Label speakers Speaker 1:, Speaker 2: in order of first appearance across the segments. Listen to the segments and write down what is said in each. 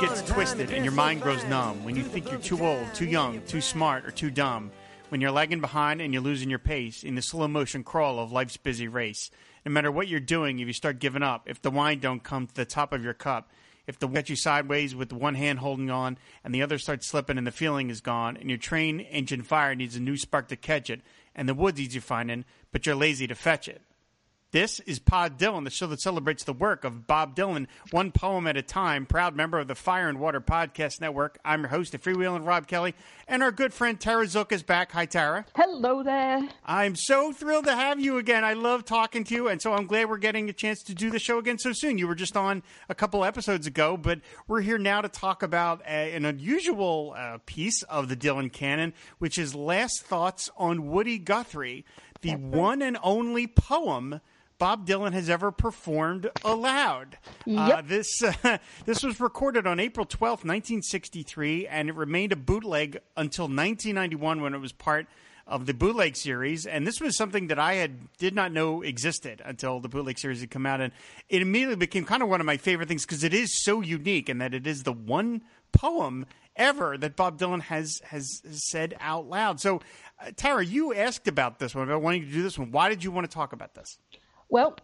Speaker 1: Gets twisted and your mind grows numb, when you think you're too old, too young, too smart, or too dumb, when you're lagging behind and you're losing your pace in the slow motion crawl of life's busy race, no matter what you're doing, if you start giving up, if the wine don't come to the top of your cup, if the get you sideways with one hand holding on and the other starts slipping and the feeling is gone, and your train engine fire needs a new spark to catch it, and the woods you finding, but you're lazy to fetch it. This is Pod Dylan, the show that celebrates the work of Bob Dylan, one poem at a time. Proud member of the Fire and Water Podcast Network. I'm your host, the freewheeling Rob Kelly, and our good friend Tara Zuk is back. Hi, Tara.
Speaker 2: Hello there.
Speaker 1: I'm so thrilled to have you again. I love talking to you, and so I'm glad we're getting a chance to do the show again so soon. You were just on a couple episodes ago, but we're here now to talk about a, an unusual uh, piece of the Dylan canon, which is Last Thoughts on Woody Guthrie, the one and only poem Bob Dylan has ever performed aloud. Uh,
Speaker 2: Yep.
Speaker 1: this uh, this was recorded on April twelfth, 1963, and it remained a bootleg until 1991 when it was part of the bootleg series. And this was something that I had did not know existed until the bootleg series had come out, and it immediately became kind of one of my favorite things because it is so unique and that it is the one poem ever that Bob Dylan has has said out loud. So, uh, Tara, you asked about this one about wanting to do this one. Why did you want to talk about this?
Speaker 2: Well,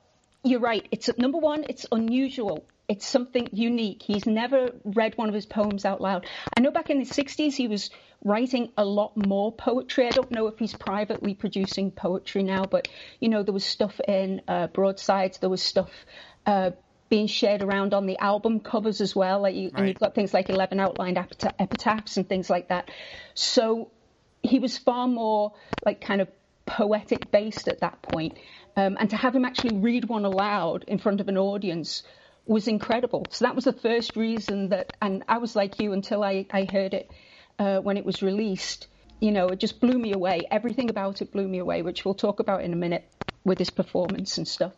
Speaker 2: you're right. It's number one. It's unusual. It's something unique. He's never read one of his poems out loud. I know back in the '60s he was writing a lot more poetry. I don't know if he's privately producing poetry now, but you know there was stuff in uh, broadsides. There was stuff. Uh, being shared around on the album covers as well, like you, and you've got things like eleven outlined epita- epitaphs and things like that. So he was far more like kind of poetic based at that point. Um, and to have him actually read one aloud in front of an audience was incredible. So that was the first reason that, and I was like you until I, I heard it uh, when it was released. You know, it just blew me away. Everything about it blew me away, which we'll talk about in a minute with his performance and stuff.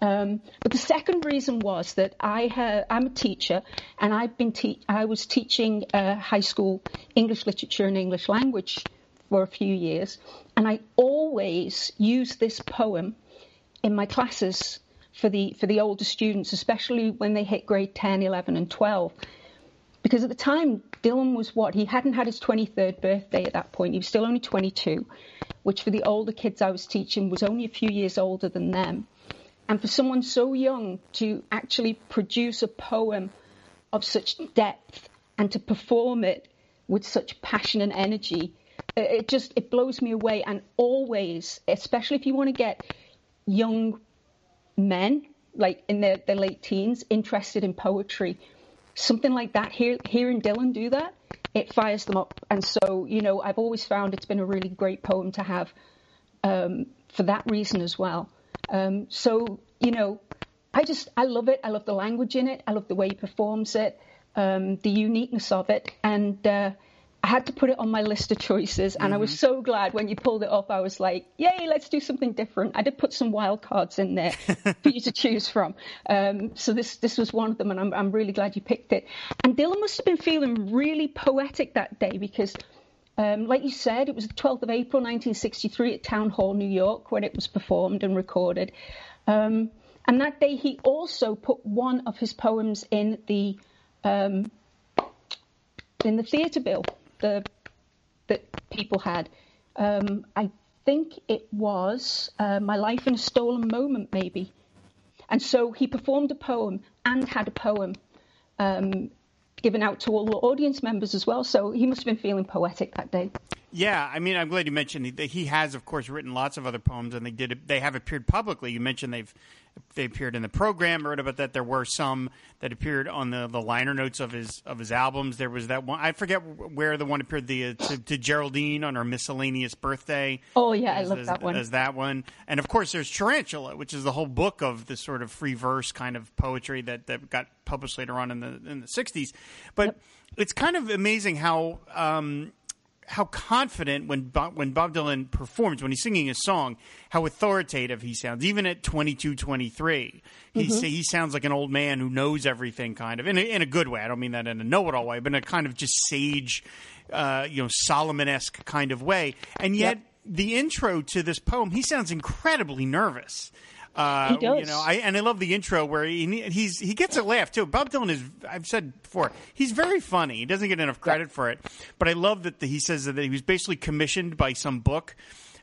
Speaker 2: Um, but the second reason was that I ha- I'm a teacher, and I've been te- I was teaching uh, high school English literature and English language for a few years, and I always use this poem in my classes for the for the older students, especially when they hit grade 10, 11, and 12. Because at the time, Dylan was what? He hadn't had his 23rd birthday at that point. He was still only 22, which for the older kids I was teaching was only a few years older than them. And for someone so young to actually produce a poem of such depth and to perform it with such passion and energy, it just it blows me away. And always, especially if you want to get young men, like in their, their late teens, interested in poetry, something like that, hear, hearing Dylan do that, it fires them up. And so, you know, I've always found it's been a really great poem to have um, for that reason as well. Um, so, you know, I just, I love it. I love the language in it. I love the way he performs it, um, the uniqueness of it. And uh, I had to put it on my list of choices. And I was so glad when you pulled it up. I was like, yay, let's do something different. I did put some wild cards in there for you to choose from. Um, so this, this was one of them. And I'm, I'm really glad you picked it. And Dylan must have been feeling really poetic that day because um, like you said, it was the 12th of April 1963 at Town Hall, New York, when it was performed and recorded. Um, and that day, he also put one of his poems in the um, in the theatre bill the, that people had. Um, I think it was uh, "My Life in a Stolen Moment," maybe. And so he performed a poem and had a poem um, given out to all the audience members as well. So he must have been feeling poetic that day.
Speaker 1: Yeah, I mean, I'm glad you mentioned that he has, of course, written lots of other poems, and they did. They have appeared publicly. You mentioned they've they appeared in the program. I read about that. There were some that appeared on the, the liner notes of his of his albums. There was that one. I forget where the one appeared. The uh, to, to Geraldine on her miscellaneous birthday.
Speaker 2: Oh yeah, I
Speaker 1: as,
Speaker 2: love
Speaker 1: as-
Speaker 2: that one.
Speaker 1: As that one, and of course, there's Tarantula, which is the whole book of this sort of free verse kind of poetry that, that got published later on in the in the '60s. But it's kind of amazing how. Um, how confident when Bob, when Bob Dylan performs when he's singing a song, how authoritative he sounds. Even at 22, 23, he mm-hmm. he sounds like an old man who knows everything, kind of in a, in a good way. I don't mean that in a know-it-all way, but in a kind of just sage, uh, you know, Solomon esque kind of way. And yet, yep. the intro to this poem, he sounds incredibly nervous.
Speaker 2: Uh, he does.
Speaker 1: You know, I, and I love the intro where he he's he gets a laugh too. Bob Dylan is I've said before he's very funny. He doesn't get enough credit for it, but I love that the, he says that he was basically commissioned by some book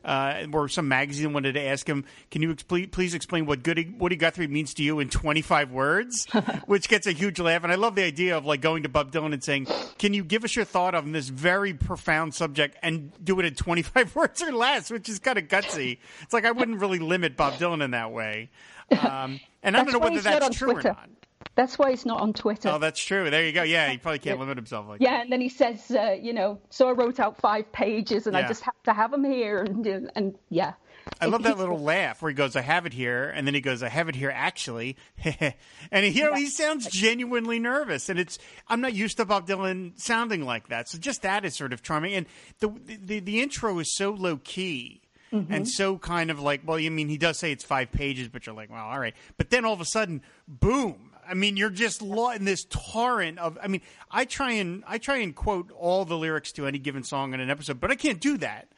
Speaker 1: uh, or some magazine wanted to ask him, "Can you please explain what Goody, Woody Guthrie means to you in 25 words?" which gets a huge laugh, and I love the idea of like going to Bob Dylan and saying, "Can you give us your thought on this very profound subject and do it in 25 words or less?" Which is kind of gutsy. It's like I wouldn't really limit Bob Dylan in that way. Um, and I don't know whether that's true
Speaker 2: Twitter.
Speaker 1: or not.
Speaker 2: That's why he's not on Twitter.
Speaker 1: Oh, that's true. There you go. Yeah, he probably can't limit himself like
Speaker 2: yeah,
Speaker 1: that.
Speaker 2: and then he says, uh, you know, so I wrote out five pages, and yeah. I just have to have them here, and and yeah.
Speaker 1: I love that little laugh where he goes, "I have it here," and then he goes, "I have it here actually," and he, you know, he sounds genuinely nervous, and it's I'm not used to Bob Dylan sounding like that, so just that is sort of charming, and the the, the intro is so low key. Mm-hmm. And so kind of like, well, you I mean he does say it's five pages, but you're like, well, all right. But then all of a sudden, boom, I mean, you're just in this torrent of. I mean, I try and I try and quote all the lyrics to any given song in an episode, but I can't do that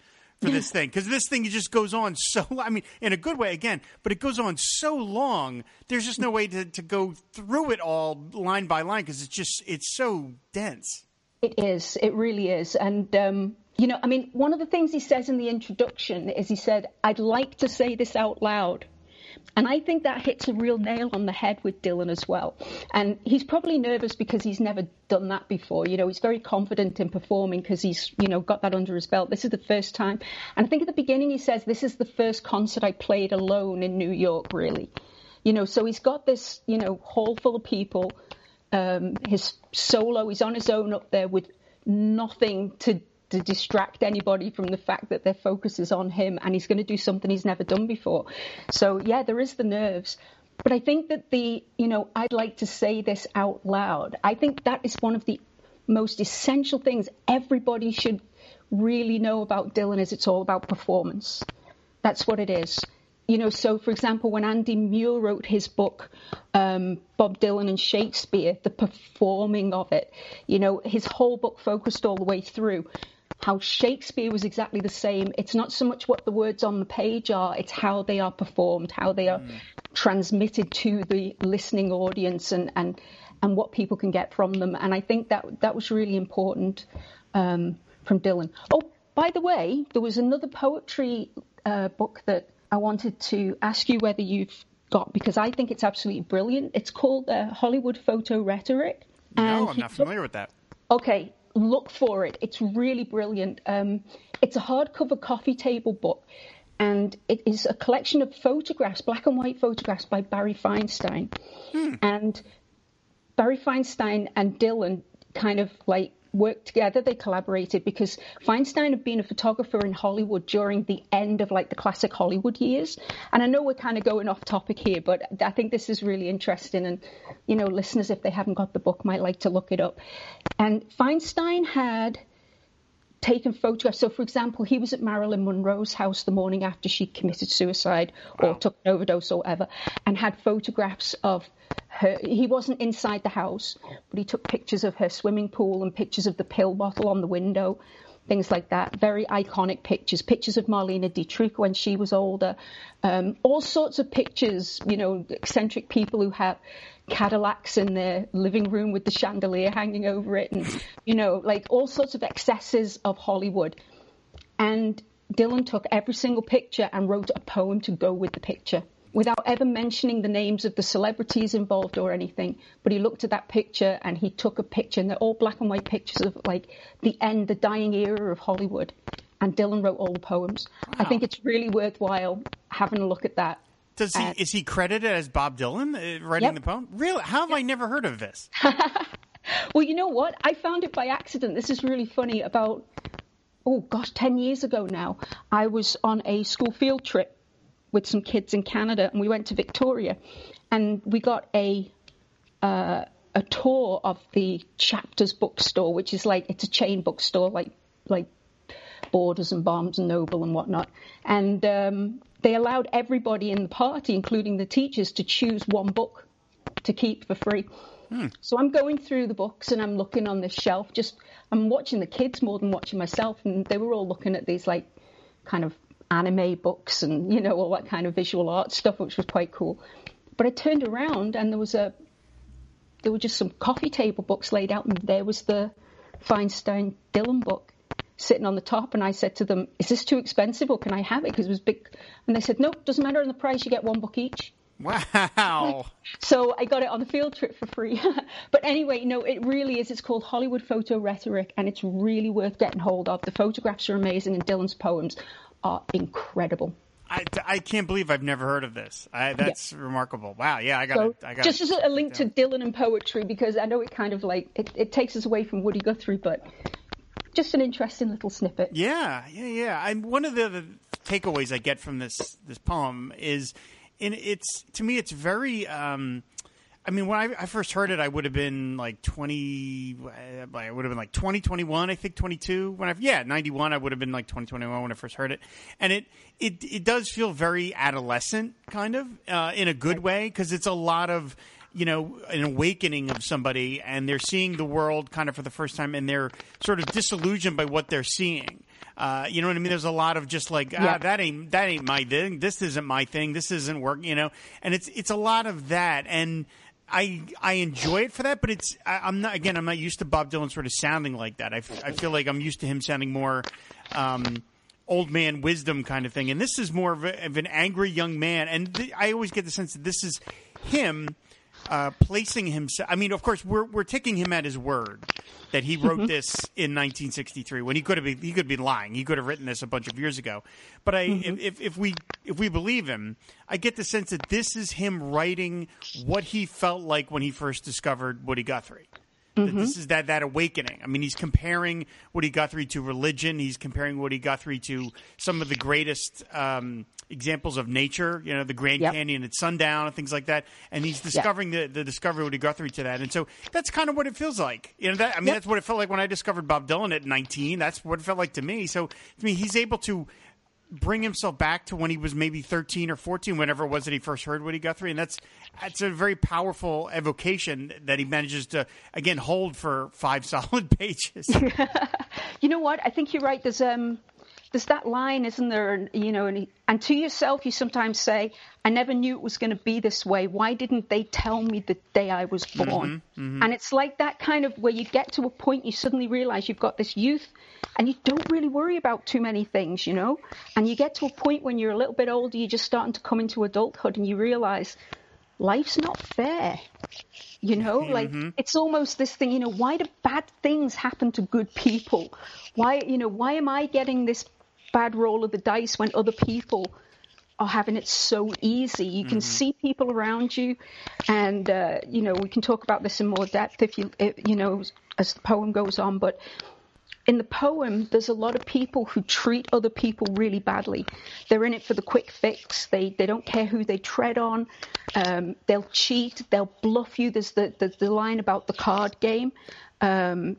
Speaker 1: for this thing because this thing just goes on so. I mean, in a good way again, but it goes on so long. There's just no way to to go through it all line by line because it's just it's so dense.
Speaker 2: It is. It really is, and. um you know, I mean, one of the things he says in the introduction is he said, I'd like to say this out loud. And I think that hits a real nail on the head with Dylan as well. And he's probably nervous because he's never done that before. You know, he's very confident in performing because he's, you know, got that under his belt. This is the first time. And I think at the beginning he says, This is the first concert I played alone in New York, really. You know, so he's got this, you know, hall full of people. Um, his solo, he's on his own up there with nothing to to distract anybody from the fact that their focus is on him and he's going to do something he's never done before. So, yeah, there is the nerves. But I think that the, you know, I'd like to say this out loud. I think that is one of the most essential things everybody should really know about Dylan is it's all about performance. That's what it is. You know, so for example, when Andy Muir wrote his book, um, Bob Dylan and Shakespeare, the performing of it, you know, his whole book focused all the way through how Shakespeare was exactly the same. It's not so much what the words on the page are, it's how they are performed, how they are mm. transmitted to the listening audience and, and, and what people can get from them. And I think that that was really important um, from Dylan. Oh, by the way, there was another poetry uh, book that I wanted to ask you whether you've got because I think it's absolutely brilliant. It's called uh, Hollywood Foto-Rhetoric.
Speaker 1: No, I'm not familiar with that.
Speaker 2: Okay, look for it. It's really brilliant. Um, it's a hardcover coffee table book, and it is a collection of photographs, black and white photographs by Barry Feinstein. Hmm. And Barry Feinstein and Dylan kind of like worked together. They collaborated because Feinstein had been a photographer in Hollywood during the end of like the classic Hollywood years. And I know we're kind of going off topic here, but I think this is really interesting. And, you know, listeners, if they haven't got the book, might like to look it up. And Feinstein had taken photographs. So, for example, he was at Marilyn Monroe's house the morning after she committed suicide wow. or took an overdose or whatever, and had photographs of her. He wasn't inside the house, but he took pictures of her swimming pool and pictures of the pill bottle on the window, things like that. Very iconic pictures. Pictures of Marlene Dietrich when she was older. Um, all sorts of pictures, you know, eccentric people who have Cadillacs in their living room with the chandelier hanging over it, and you know, like all sorts of excesses of Hollywood. And Dylan took every single picture and wrote a poem to go with the picture without ever mentioning the names of the celebrities involved or anything. But he looked at that picture and he took a picture, and they're all black and white pictures of like the end, the dying era of Hollywood. And Dylan wrote all the poems. Wow. I think it's really worthwhile having a look at that.
Speaker 1: Does he is he credited as Bob Dylan uh, writing yep. the poem? Really? How have yep. I never heard of this?
Speaker 2: well, you know what? I found it by accident. This is really funny. About oh gosh, ten years ago now, I was on a school field trip with some kids in Canada, and we went to Victoria, and we got a uh, a tour of the Chapters bookstore, which is like it's a chain bookstore, like like Borders and Barnes and Noble and whatnot. And um, they allowed everybody in the party, including the teachers, to choose one book to keep for free. Hmm. So I'm going through the books and I'm looking on this shelf. Just I'm watching the kids more than watching myself, and they were all looking at these like kind of anime books and you know all that kind of visual art stuff, which was quite cool. But I turned around and there was a there were just some coffee table books laid out, and there was the Feinstein Dylan book sitting on the top. And I said to them, "Is this too expensive, or can I have it?" Because it was big. And they said, "Nope, doesn't matter on the price. You get one book each."
Speaker 1: Wow.
Speaker 2: So I got it on the field trip for free. but anyway, no, it really is. It's called Hollywood Foto-Rhetoric, and it's really worth getting hold of. The photographs are amazing, and Dylan's poems are incredible.
Speaker 1: I, I can't believe I've never heard of this. I, that's yeah. remarkable. Wow. Yeah, I got so,
Speaker 2: I got Just as a link to Dylan and poetry, because I know it kind of like it, it takes us away from Woody Guthrie, but just an interesting little snippet.
Speaker 1: Yeah, yeah, yeah. I'm one of the, the takeaways I get from this this poem is, and it's to me, it's very. Um, I mean, when I, I, first heard it, I would have been like 20, I would have been like 2021, I think 22. When I, yeah, 91, I would have been like 2021 when I first heard it. And it, it, it does feel very adolescent, kind of, uh, in a good way, because it's a lot of, you know, an awakening of somebody and they're seeing the world kind of for the first time and they're sort of disillusioned by what they're seeing. Uh, you know what I mean? There's a lot of just like ah, yeah. that ain't that ain't my thing. This isn't my thing. This isn't working. You know, and it's it's a lot of that. And I I enjoy it for that, but it's I, am not again I'm not used to Bob Dylan sort of sounding like that. I, I feel like I'm used to him sounding more um, old man wisdom kind of thing, and this is more of, a, of an angry young man. And th- I always get the sense that this is him uh, placing himself. I mean, of course, we're we're taking him at his word that he wrote mm-hmm. this in 1963 when he could have been, he could be lying. He could have written this a bunch of years ago. But I, mm-hmm. if if we if we believe him, I get the sense that this is him writing what he felt like when he first discovered Woody Guthrie. Mm-hmm. This is that that awakening. I mean, he's comparing Woody Guthrie to religion. He's comparing Woody Guthrie to some of the greatest um, examples of nature. You know, the Grand yep. Canyon at sundown and things like that. And he's discovering the, the discovery of Woody Guthrie to that. And so that's kind of what it feels like. You know, that I mean, yep. that's what it felt like when I discovered Bob Dylan at 19. That's what it felt like to me. So I mean, he's able to bring himself back to when he was maybe 13 or 14, whenever it was that he first heard Woody Guthrie. And that's, that's a very powerful evocation that he manages to, again, hold for five solid pages.
Speaker 2: you know what? I think you're right. There's, um, there's that line, isn't there? You know, and, and to yourself, you sometimes say, "I never knew it was going to be this way. Why didn't they tell me the day I was born?" Mm-hmm, mm-hmm. And it's like that kind of where you get to a point, you suddenly realize you've got this youth, and you don't really worry about too many things, you know. And you get to a point when you're a little bit older, you're just starting to come into adulthood, and you realize life's not fair. You know, mm-hmm. like it's almost this thing, you know, why do bad things happen to good people? Why, you know, why am I getting this bad roll of the dice when other people are having it so easy. You can mm-hmm. see people around you, and uh, you know we can talk about this in more depth if you if, you know as the poem goes on. But in the poem, there's a lot of people who treat other people really badly. They're in it for the quick fix. They they don't care who they tread on. Um, they'll cheat. They'll bluff you. There's the the, the line about the card game. Um,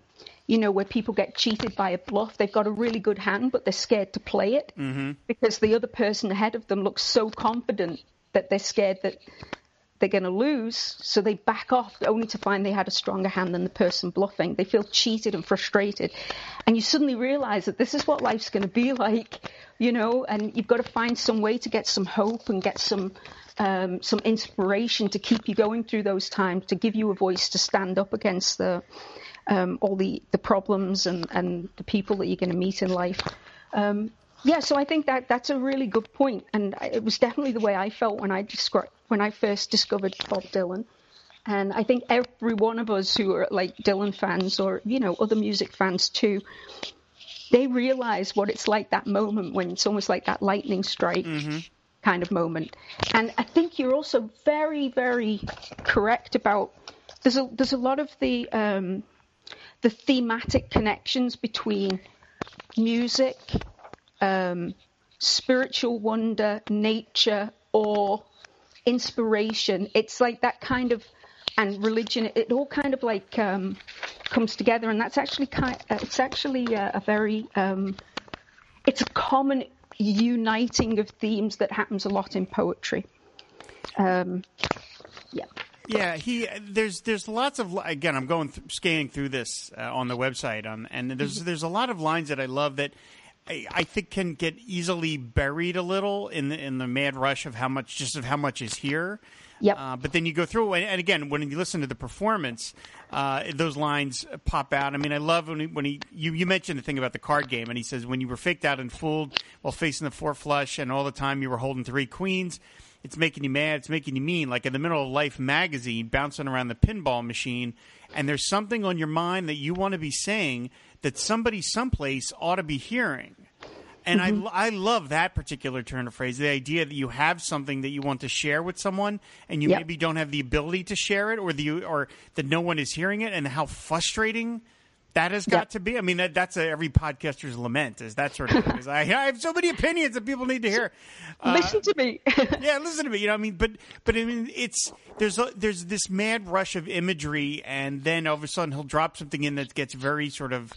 Speaker 2: you know, where people get cheated by a bluff. They've got a really good hand, but they're scared to play it mm-hmm. because the other person ahead of them looks so confident that they're scared that they're going to lose. So they back off only to find they had a stronger hand than the person bluffing. They feel cheated and frustrated. And you suddenly realize that this is what life's going to be like, you know, and you've got to find some way to get some hope and get some. Um, some inspiration to keep you going through those times, to give you a voice to stand up against the, um, all the, the problems and, and the people that you're going to meet in life. Um, yeah, so I think that that's a really good point, and it was definitely the way I felt when I descri- when I first discovered Bob Dylan. And I think every one of us who are like Dylan fans or you know other music fans too, they realize what it's like that moment when it's almost like that lightning strike mm-hmm. kind of moment. And I think you're also very very correct about there's a there's a lot of the um, the thematic connections between music, um, spiritual wonder, nature, or inspiration. It's like that kind of, and religion. It all kind of like um, comes together, and that's actually kind. Uh, it's actually a, a very um, it's a common uniting of themes that happens a lot in poetry. Um, yeah.
Speaker 1: Yeah, he there's there's lots of again I'm going th- scanning through this uh, on the website um, and there's mm-hmm. there's a lot of lines that I love that I, I, think can get easily buried a little in the in the mad rush of how much just of how much is here.
Speaker 2: Yep.
Speaker 1: Uh, but then you go through, and, and, again, when you listen to the performance, uh, those lines pop out. I mean, I love when he, when he you, you mentioned the thing about the card game, and he says when you were faked out and fooled while facing the four flush, and all the time you were holding three queens. It's making you mad. It's making you mean. Like in the middle of Life magazine, bouncing around the pinball machine, and there's something on your mind that you want to be saying that somebody someplace ought to be hearing. And mm-hmm. I, I love that particular turn of phrase. The idea that you have something that you want to share with someone, and you yep. maybe don't have the ability to share it, or the or that no one is hearing it, and how frustrating that has got yep. to be. I mean, that, that's a, every podcaster's lament is that sort of thing. I, I, have so many opinions that people need to hear.
Speaker 2: Uh, listen to me.
Speaker 1: yeah, listen to me. You know, I mean, but but I mean, it's there's a, there's this mad rush of imagery, and then all of a sudden he'll drop something in that gets very sort of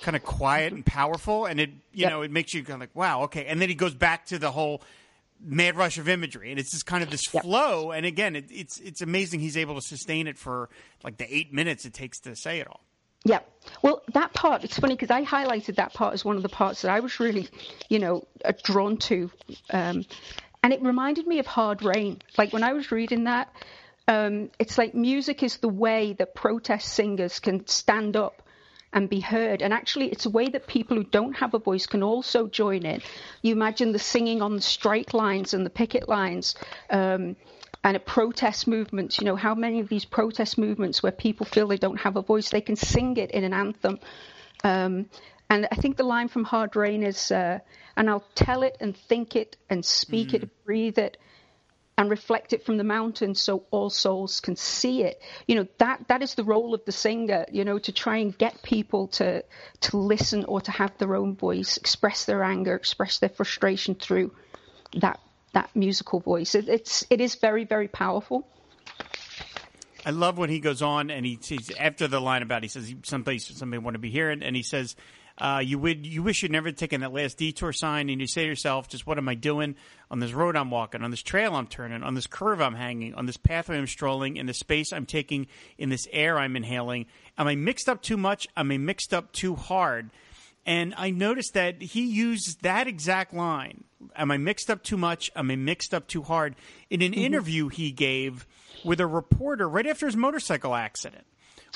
Speaker 1: kind of quiet and powerful, and it you yep. know it makes you kind of like wow okay, and then he goes back to the whole mad rush of imagery, and it's just kind of this yep. flow. And again, it, it's it's amazing he's able to sustain it for like the eight minutes it takes to say it all.
Speaker 2: Yeah. Well, that part, it's funny because I highlighted that part as one of the parts that I was really, you know, uh, drawn to. Um, and it reminded me of Hard Rain. Like when I was reading that, um, it's like music is the way that protest singers can stand up and be heard. And actually, it's a way that people who don't have a voice can also join in. You imagine the singing on the strike lines and the picket lines. Um, and a protest movements, you know, how many of these protest movements where people feel they don't have a voice, they can sing it in an anthem. Um, and I think the line from Hard Rain is, uh, and I'll tell it and think it and speak mm. it, breathe it, and reflect it from the mountains so all souls can see it. You know, that, that is the role of the singer, you know, to try and get people to, to listen or to have their own voice, express their anger, express their frustration through that, that musical voice. It, it's, it is very, very powerful.
Speaker 1: I love when he goes on and he sees after the line about he says someplace somebody want to be here and, and he says uh, you would you wish you'd never taken that last detour sign, and you say to yourself, "Just what am I doing on this road I'm walking, on this trail I'm turning, on this curve I'm hanging, on this pathway I'm strolling, in the space I'm taking, in this air I'm inhaling? Am I mixed up too much? Am I mixed up too hard?" And I noticed that he used that exact line. Am I mixed up too much? Am I mixed up too hard? In an mm-hmm. interview he gave with a reporter right after his motorcycle accident.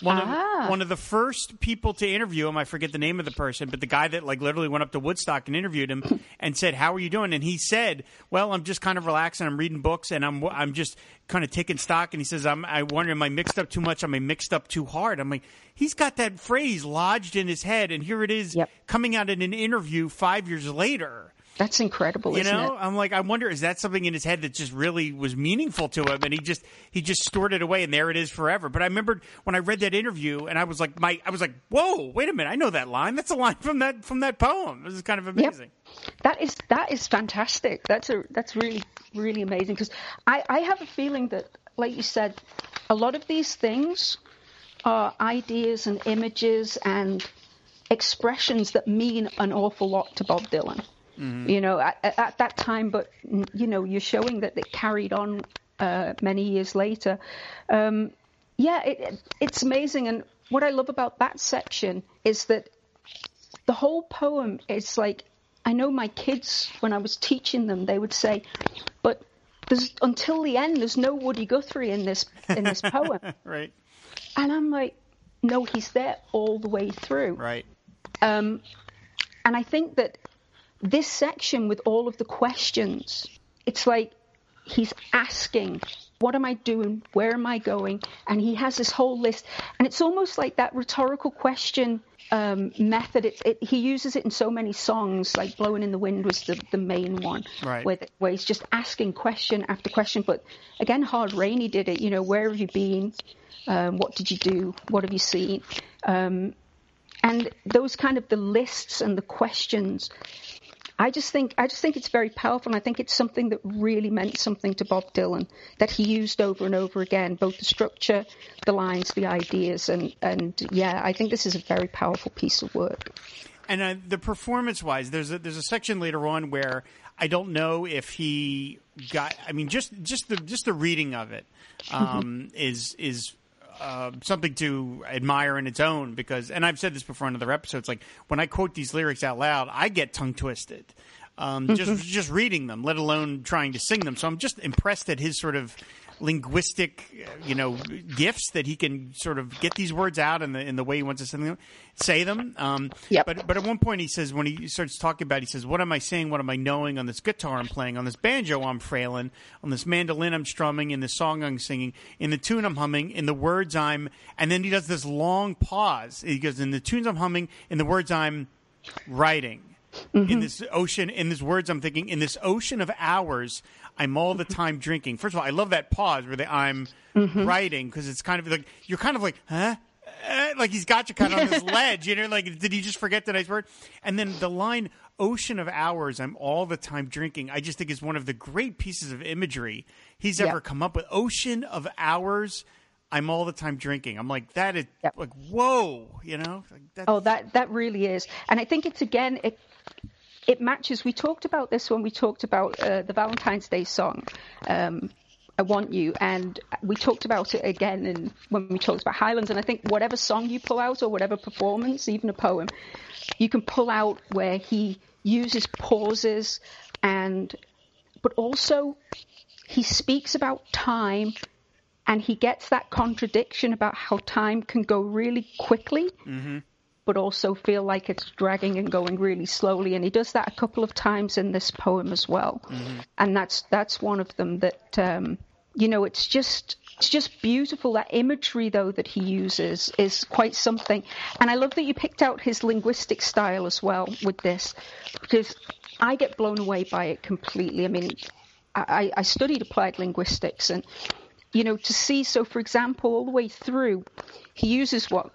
Speaker 1: One ah. of one of the first people to interview him, I forget the name of the person, but the guy that like literally went up to Woodstock and interviewed him and said, "How are you doing?" And he said, "Well, I'm just kind of relaxing. I'm reading books and I'm I'm just kind of taking stock." And he says, "I'm I wonder, am I mixed up too much? Am I mixed up too hard?" I'm like, he's got that phrase lodged in his head, and here it is yep. coming out in an interview five years later.
Speaker 2: That's incredible,
Speaker 1: you know.
Speaker 2: It?
Speaker 1: I'm like, I wonder, is that something in his head that just really was meaningful to him, and he just he just stored it away, and there it is forever. But I remembered when I read that interview, and I was like, my, I was like, whoa, wait a minute, I know that line. That's a line from that from that poem. This is kind of amazing.
Speaker 2: Yep. That is that is fantastic. That's a that's really really amazing because I I have a feeling that, like you said, a lot of these things are ideas and images and expressions that mean an awful lot to Bob Dylan. Mm-hmm. You know, at, at, that time, but you know, you're showing that it carried on uh, many years later. Um, yeah, it, it's amazing, and what I love about that section is that the whole poem is like I know my kids when I was teaching them, they would say, "But there's until the end, there's no Woody Guthrie in this in this poem."
Speaker 1: right.
Speaker 2: And I'm like, "No, he's there all the way through."
Speaker 1: Right.
Speaker 2: Um, and I think that this section with all of the questions, it's like he's asking, What am I doing? Where am I going? And he has this whole list. And it's almost like that rhetorical question um, method. It, it, he uses it in so many songs, like Blowing in the Wind was the, the main one,
Speaker 1: right.
Speaker 2: where, the, where he's just asking question after question. But again, Hard Rainy did it. You know, where have you been? Um, what did you do? What have you seen? Um, and those kind of the lists and the questions I just think I just think it's very powerful, and I think it's something that really meant something to Bob Dylan that he used over and over again, both the structure, the lines, the ideas, and and yeah, I think this is a very powerful piece of work.
Speaker 1: And uh, the performance wise, there's a, there's a section later on where I don't know if he got. I mean, just just the just the reading of it um, is is uh, something to admire in its own because, and I've said this before in other episodes, like when I quote these lyrics out loud, I get tongue twisted. Um, just just reading them, let alone trying to sing them. So I'm just impressed at his sort of linguistic, you know, gifts that he can sort of get these words out in the in the way he wants to say them. Say them. Um,
Speaker 2: Yep.
Speaker 1: But but at one point he says when he starts talking about, it, he says, "What am I saying? What am I knowing? On this guitar I'm playing, on this banjo I'm frailing, on this mandolin I'm strumming, in this song I'm singing, in the tune I'm humming, in the words I'm." And then he does this long pause. He goes, "In the tunes I'm humming, in the words I'm writing." In this ocean, in these words, I'm thinking, in this ocean of hours, I'm all the time drinking. First of all, I love that pause where the, I'm writing because it's kind of like you're kind of like, huh? Eh, Like he's got you kind of on this ledge, you know. Like, did he just forget the nice word? And then the line "ocean of hours," I'm all the time drinking. I just think is one of the great pieces of imagery he's
Speaker 2: Yeah.
Speaker 1: ever come up with. Ocean of hours, I'm all the time drinking. I'm like, that is
Speaker 2: Yep.
Speaker 1: like, whoa, you know. Like,
Speaker 2: Oh, that that really is, and I think it's again it it matches. We talked about this when we talked about uh, the Valentine's Day song, um, "I Want You," and we talked about it again in, when we talked about Highlands. And I think whatever song you pull out or whatever performance, even a poem, you can pull out where he uses pauses and, but also he speaks about time and he gets that contradiction about how time can go really quickly, but also feel like it's dragging and going really slowly. And he does that a couple of times in this poem as well. And that's that's one of them that um, you know it's just it's just beautiful. That imagery though that he uses is quite something. And I love that you picked out his linguistic style as well with this, because I get blown away by it completely. I mean, I, I studied applied linguistics and you know, to see, so for example, all the way through, he uses what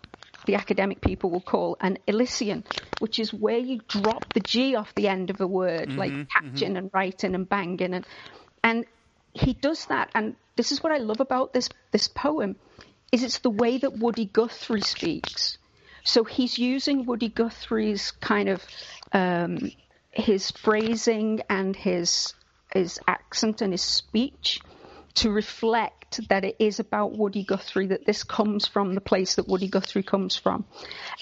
Speaker 2: the academic people will call an elision, which is where you drop the G off the end of a word, like catching and writing and banging. And, and he does that. And this is what I love about this, this poem, is it's the way that Woody Guthrie speaks. So he's using Woody Guthrie's kind of um, his phrasing and his his accent and his speech to reflect that it is about Woody Guthrie, that this comes from the place that Woody Guthrie comes from.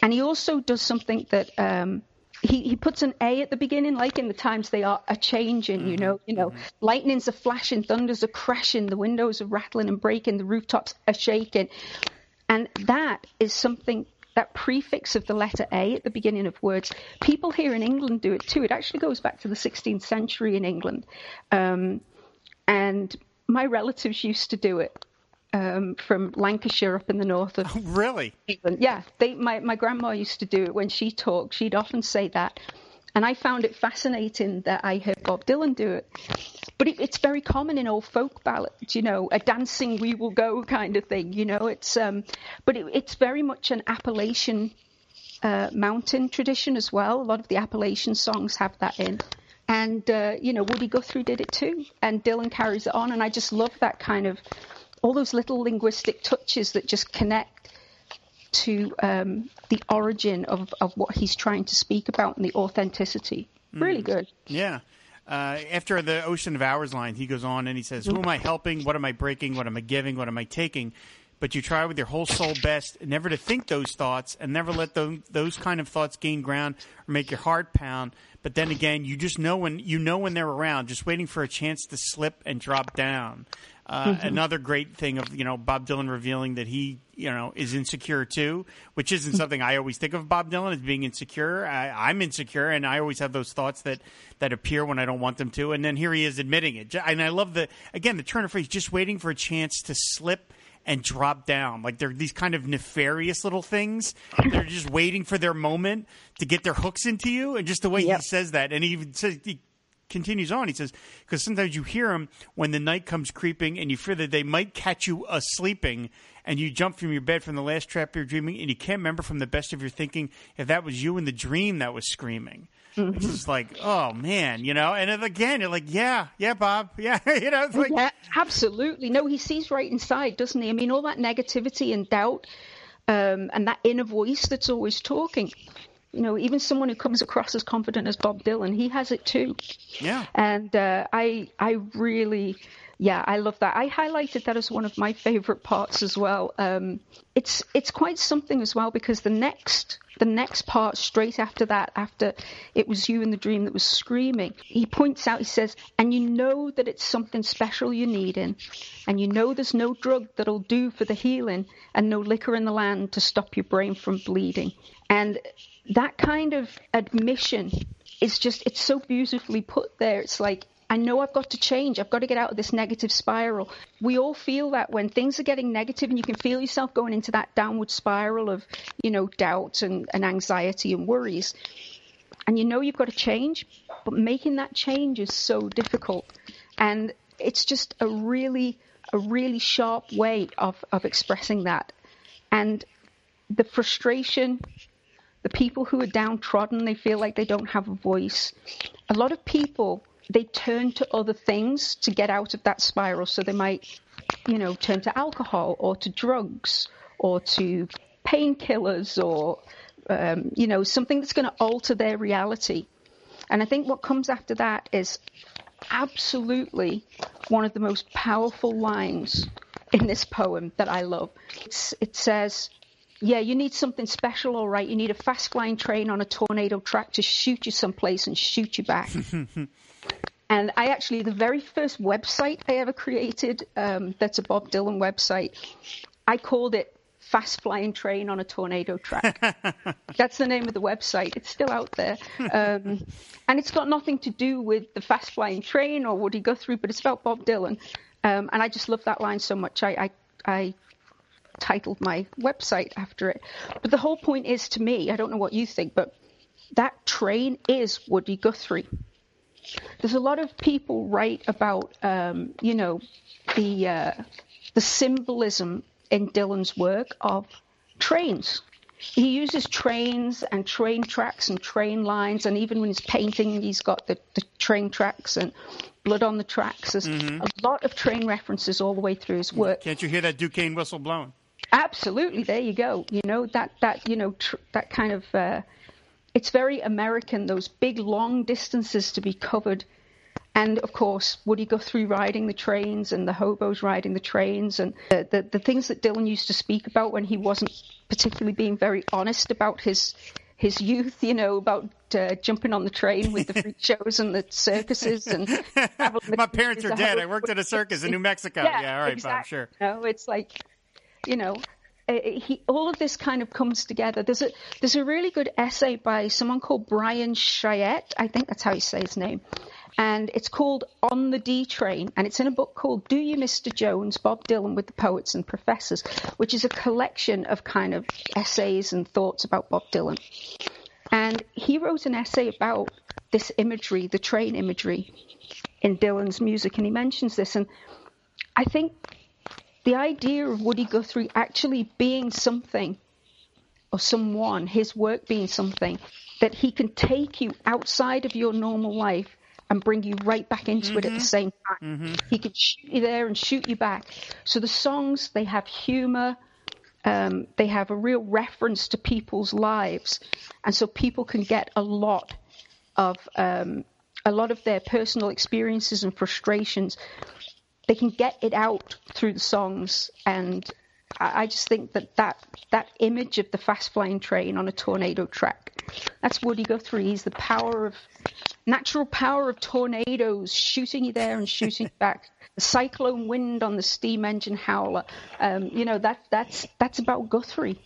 Speaker 2: And he also does something that um, he, he puts an A at the beginning, like in the times they are a changing, you know, you know, lightning's are flashing, thunder's are crashing, the windows are rattling and breaking, the rooftops are shaking. And that is something that prefix of the letter A at the beginning of words. People here in England do it too. It actually goes back to the 16th century in England. Um, and my relatives used to do it um, from Lancashire up in the north of
Speaker 1: really?
Speaker 2: England. Yeah, they, my, my grandma used to do it when she talked. She'd often say that. And I found it fascinating that I heard Bob Dylan do it. But it, it's very common in old folk ballads, you know, a dancing we will go kind of thing, you know. It's um, but it, it's very much an Appalachian uh, mountain tradition as well. A lot of the Appalachian songs have that in. And, uh, you know, Woody Guthrie did it too. And Dylan carries it on. And I just love that kind of, all those little linguistic touches that just connect to um, the origin of, of what he's trying to speak about and the authenticity. Really good.
Speaker 1: Yeah. Uh, after the Ocean of Hours line, he goes on and he says, Who am I helping? What am I breaking? What am I giving? What am I taking? But you try with your whole soul best never to think those thoughts and never let those, those kind of thoughts gain ground or make your heart pound. But then again, you just know when you know when they're around, just waiting for a chance to slip and drop down. Uh, Another great thing of you know Bob Dylan revealing that he you know is insecure too, which isn't something I always think of Bob Dylan as being insecure. I, I'm insecure, and I always have those thoughts that that appear when I don't want them to. And then here he is admitting it, and I love the again the turn of phrase, just waiting for a chance to slip and drop down. Like they're these kind of nefarious little things. They're just waiting for their moment to get their hooks into you, and just the way
Speaker 2: Yep.
Speaker 1: he says that, and he even says he continues on. He says, because sometimes you hear them when the night comes creeping and you fear that they might catch you uh, sleeping and you jump from your bed from the last trap you're dreaming and you can't remember from the best of your thinking if that was you in the dream that was screaming. It's just like, oh man, you know, and then again, you're like, yeah, yeah, Bob, yeah, you know, it's like,
Speaker 2: yeah, absolutely. No, he sees right inside, doesn't he? I mean, all that negativity and doubt um, and that inner voice that's always talking. You know, even someone who comes across as confident as Bob Dylan, he has it too.
Speaker 1: Yeah.
Speaker 2: And uh, I I really yeah, I love that. I highlighted that as one of my favorite parts as well. Um, it's it's quite something as well because the next the next part straight after that, after it was you in the dream that was screaming, he points out, he says, and you know that it's something special you're needing, and you know there's no drug that'll do for the healing, and no liquor in the land to stop your brain from bleeding. And that kind of admission is just, it's so beautifully put there. It's like, I know I've got to change. I've got to get out of this negative spiral. We all feel that when things are getting negative and you can feel yourself going into that downward spiral of, you know, doubt and, and anxiety and worries. And you know you've got to change, but making that change is so difficult. And it's just a really, a really sharp way of, of expressing that. And the frustration, the people who are downtrodden, they feel like they don't have a voice. A lot of people they turn to other things to get out of that spiral. So they might, you know, turn to alcohol or to drugs or to painkillers or, um, you know, something that's going to alter their reality. And I think what comes after that is absolutely one of the most powerful lines in this poem that I love. It's, it says, yeah, you need something special, all right. You need a fast flying train on a tornado track to shoot you someplace and shoot you back. And I actually, the very first website I ever created, um, that's a Bob Dylan website, I called it Fast Flying Train on a Tornado Track. that's the name of the website. It's still out there. Um, and it's got nothing to do with the Fast Flying Train or Woody Guthrie, but it's about Bob Dylan. Um, and I just love that line so much. I, I, I titled my website after it. But the whole point is to me, I don't know what you think, but that train is Woody Guthrie there's a lot of people write about, um, you know, the uh, the symbolism in Dylan's work of trains. He uses trains and train tracks and train lines, and even when he's painting, he's got the, the train tracks and blood on the tracks. There's mm-hmm. a lot of train references all the way through his work.
Speaker 1: Can't you hear that Duquesne whistle blowing?
Speaker 2: Absolutely, there you go. You know that that you know tr- that kind of uh, it's very American, those big long distances to be covered. And of course, Woody Guthrie riding the trains and the hobos riding the trains and the, the, the things that Dylan used to speak about when he wasn't particularly being very honest about his his youth, you know, about uh, jumping on the train with the freak shows and the circuses and
Speaker 1: my parents are dead. I worked at a circus in New Mexico.
Speaker 2: Yeah,
Speaker 1: yeah all right,
Speaker 2: exactly.
Speaker 1: Bob, sure.
Speaker 2: No, it's like, you know, uh, he, all of this kind of comes together. There's a there's a really good essay by someone called Bryan Cheyette. I think that's how you say his name. And it's called On the D Train, and it's in a book called Do You, Mr. Jones? Bob Dylan with the Poets and Professors, which is a collection of kind of essays and thoughts about Bob Dylan. And he wrote an essay about this imagery, the train imagery in Dylan's music, and he mentions this. And I think the idea of Woody Guthrie actually being something or someone, his work being something that he can take you outside of your normal life and bring you right back into mm-hmm. it at the mm-hmm. same time. Mm-hmm. He can shoot you there and shoot you back. So the songs, they have humor. Um, they have a real reference to people's lives, and so people can get a lot of um, a lot of their personal experiences and frustrations they can get it out through the songs and I just think that, that that image of the fast flying train on a tornado track, that's Woody Guthrie. He's the power of natural power of tornadoes shooting you there and shooting back. The cyclone wind on the steam engine howler. Um, you know that that's that's about Guthrie.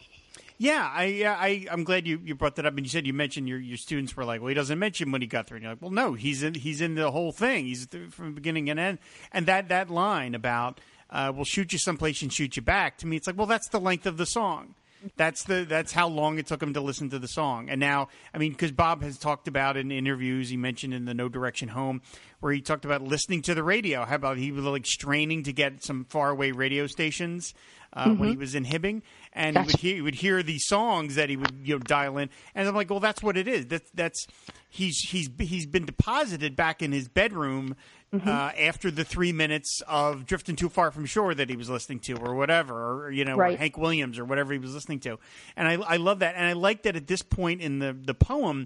Speaker 1: Yeah, I, I, I'm glad you, you brought that up. And you said you mentioned your, your students were like, well, he doesn't mention when he got there. And you're like, well, no, he's in, he's in the whole thing. He's from beginning and end. And that, that line about, uh, we'll shoot you someplace and shoot you back. To me, it's like, well, that's the length of the song. That's the that's how long it took him to listen to the song. And now, I mean, because Bob has talked about in interviews, he mentioned in the No Direction Home, where he talked about listening to the radio. How about he was like straining to get some faraway radio stations uh, mm-hmm. when he was in Hibbing, and he would, hear, he would hear these songs that he would you know dial in, and I'm like, well, that's what it is. That's that's he's he's he's been deposited back in his bedroom Mm-hmm. Uh, after the three minutes of drifting too far from shore that he was listening to, or whatever, or you know, right. or Hank Williams or whatever he was listening to, and I, I love that, and I like that at this point in the the poem,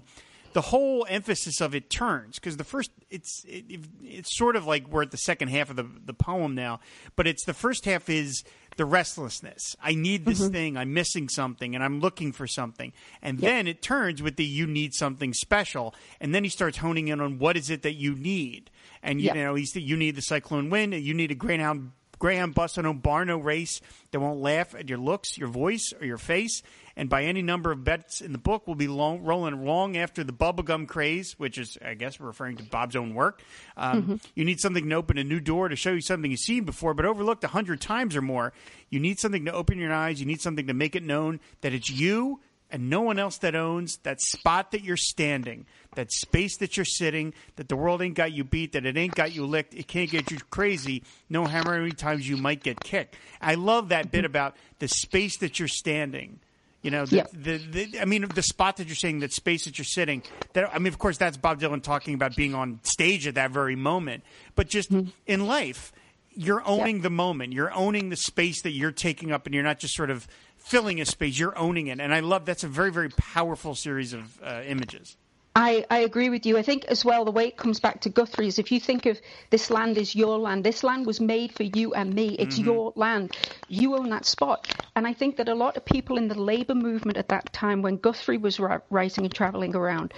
Speaker 1: the whole emphasis of it turns because the first it's it, it's sort of like we're at the second half of the the poem now, but it's the first half is the restlessness. I need this mm-hmm. thing. I'm missing something, and I'm looking for something. And yep. then it turns with the you need something special, and then he starts honing in on what is it that you need. And you, yep. know, he's you need the cyclone wind. You need a greyhound Greyhound bus on a Barno race that won't laugh at your looks, your voice, or your face and by any number of bets in the book will be long, rolling long after the bubblegum craze, which is, I guess, referring to Bob's own work. Um, mm-hmm. You need something to open a new door to show you something you've seen before, but overlooked a hundred times or more. You need something to open your eyes. You need something to make it known that it's you and no one else that owns that spot that you're standing, that space that you're sitting, that the world ain't got you beat, that it ain't got you licked, it can't get you crazy, no how many times you might get kicked. I love that bit about the space that you're standing. You know, the, the, the, I mean, the spot that you're saying, that space that you're sitting. That I mean, of course, that's Bob Dylan talking about being on stage at that very moment. But just mm-hmm. in life, you're owning the moment. You're owning the space that you're taking up, and you're not just sort of filling a space. You're owning it, and I love that's a very, very powerful series of uh, images.
Speaker 2: I, I agree with you. I think as well the way it comes back to Guthrie is if you think of this land is your land, this land was made for you and me. It's mm-hmm. your land. You own that spot. And I think that a lot of people in the labour movement at that time, when Guthrie was writing and travelling around,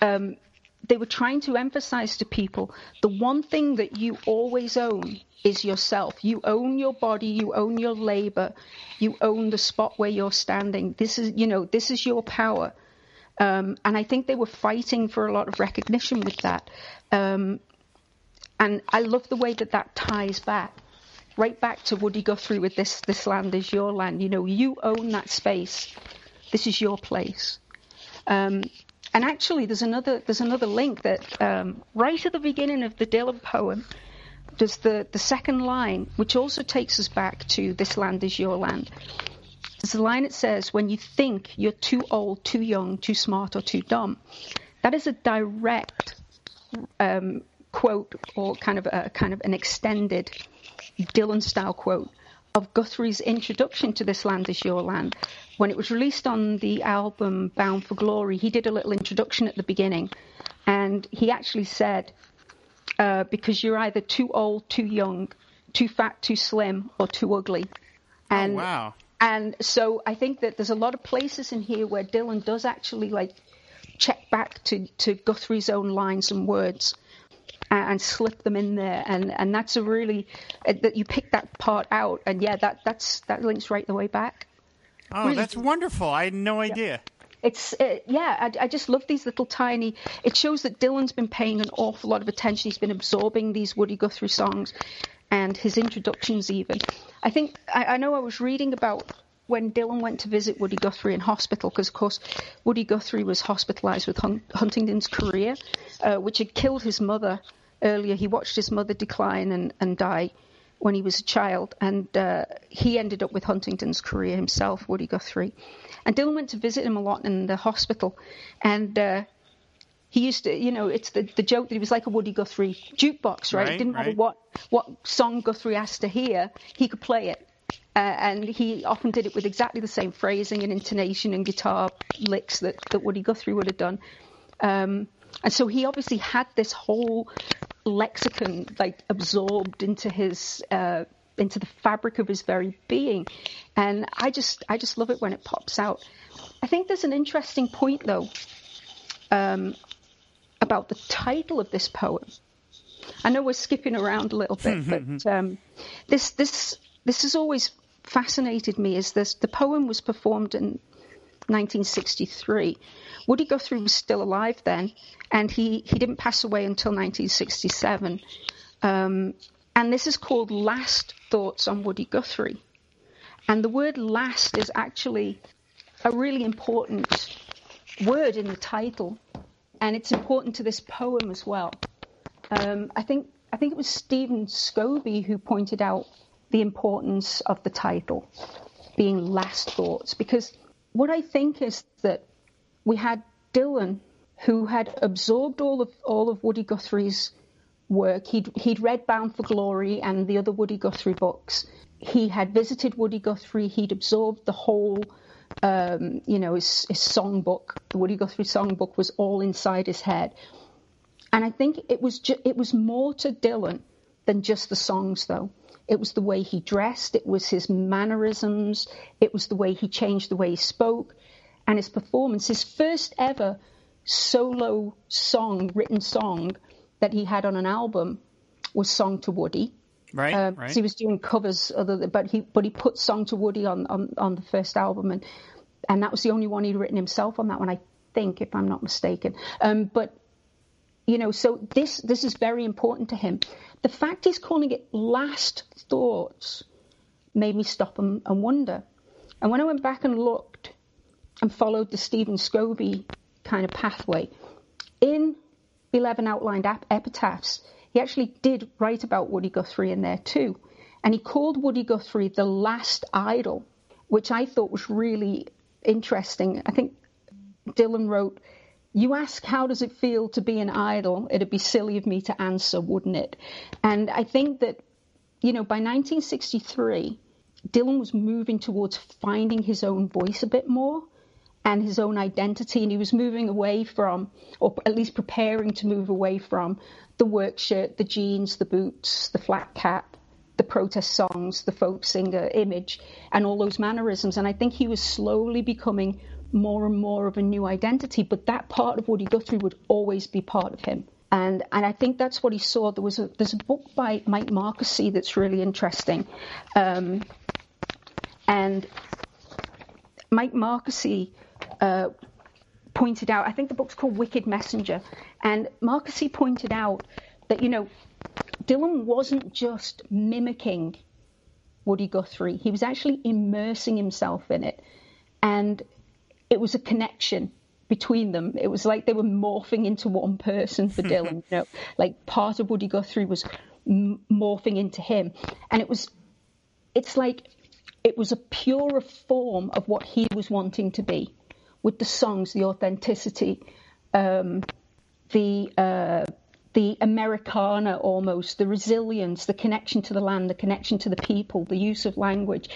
Speaker 2: um, they were trying to emphasize to people the one thing that you always own is yourself. You own your body, you own your labor, you own the spot where you're standing. This is, you know, this is your power. Um, and I think they were fighting for a lot of recognition with that. Um, and I love the way that that ties back, right back to Woody Guthrie with this, this land is your land. You know, you own that space. This is your place. Um, and actually, there's another, there's another link that um, right at the beginning of the Dylan poem, there's the, the second line, which also takes us back to this land is your land. There's a line that says, when you think you're too old, too young, too smart, or too dumb. That is a direct um, quote, or kind of a kind of an extended Dylan style quote of Guthrie's introduction to This Land Is Your Land. When it was released on the album Bound for Glory, he did a little introduction at the beginning, and he actually said, uh, because you're either too old, too young, too fat, too slim, or too ugly.
Speaker 1: Oh, and oh, wow.
Speaker 2: And so I think that there's a lot of places in here where Dylan does actually like check back to, to Guthrie's own lines and words and, slip them in there. And, and that's a really, uh, that you pick that part out. And yeah, that, that's, that links right the way back.
Speaker 1: Oh, really. that's wonderful. I had no idea.
Speaker 2: Yeah. It's uh, yeah, I, I, just love these little tiny. It shows that Dylan's been paying an awful lot of attention. He's been absorbing these Woody Guthrie songs, and his introductions even. I think I, I know I was reading about when Dylan went to visit Woody Guthrie in hospital, because of course Woody Guthrie was hospitalized with Hun- Huntington's chorea, uh, which had killed his mother earlier. He watched his mother decline and, and die when he was a child, and uh, he ended up with Huntington's chorea himself, Woody Guthrie. And Dylan went to visit him a lot in the hospital, and uh, he used to, you know, it's the, the joke that he was like a Woody Guthrie jukebox, right? right it didn't right. matter what, what song Guthrie asked to hear, he could play it. Uh, and he often did it with exactly the same phrasing and intonation and guitar licks that, that Woody Guthrie would have done. Um, and so he obviously had this whole lexicon like absorbed into his uh, into the fabric of his very being, and I just I just love it when it pops out. I think there's an interesting point though um, about the title of this poem. I know we're skipping around a little bit, but um, this this this has always fascinated me. Is this the poem was performed in 1963? Woody Guthrie was still alive then, and he he didn't pass away until 1967. Um, and this is called Last Thoughts on Woody Guthrie. And the word last is actually a really important word in the title and it's important to this poem as well. Um, I think I think it was Stephen Scobie who pointed out the importance of the title being Last Thoughts because what I think is that we had Dylan who had absorbed all of all of Woody Guthrie's work. He'd he'd read Bound for Glory and the other Woody Guthrie books. He had visited Woody Guthrie. He'd absorbed the whole, um, you know, his, his songbook. The Woody Guthrie songbook was all inside his head. And I think it was ju- it was more to Dylan than just the songs, though. It was the way he dressed. It was his mannerisms. It was the way he changed the way he spoke, and his performance. His first ever solo song, written song that he had on an album was "Song to Woody."
Speaker 1: Right, uh, right.
Speaker 2: He was doing covers, other but he but he put "Song to Woody" on, on on the first album, and and that was the only one he'd written himself on that one, I think, if I'm not mistaken. Um, but you know, so this this is very important to him. The fact he's calling it "Last Thoughts" made me stop and, and wonder. And when I went back and looked and followed the Stephen Scobie kind of pathway. In 11 Outlined ap- Epitaphs, he actually did write about Woody Guthrie in there too. And he called Woody Guthrie the last idol, which I thought was really interesting. I think Dylan wrote, You ask, how does it feel to be an idol? It'd be silly of me to answer, wouldn't it? And I think that, you know, by 1963, Dylan was moving towards finding his own voice a bit more and his own identity. And he was moving away from, or at least preparing to move away from, the work shirt, the jeans, the boots, the flat cap, the protest songs, the folk singer image, and all those mannerisms. And I think he was slowly becoming more and more of a new identity. But that part of Woody Guthrie would always be part of him. And, and I think that's what he saw. There was a, there's a book by Mike Marqusee that's really interesting. Um, and Mike Marqusee uh, pointed out, I think the book's called Wicked Messenger, and Marqusee pointed out that, you know, Dylan wasn't just mimicking Woody Guthrie, he was actually immersing himself in it. And it was a connection between them. It was like they were morphing into one person for Dylan. you know, like part of Woody Guthrie was m- morphing into him, and it was. It's like it was a purer form of what he was wanting to be with the songs, the authenticity, um, the uh, the Americana almost, the resilience, the connection to the land, the connection to the people, the use of language.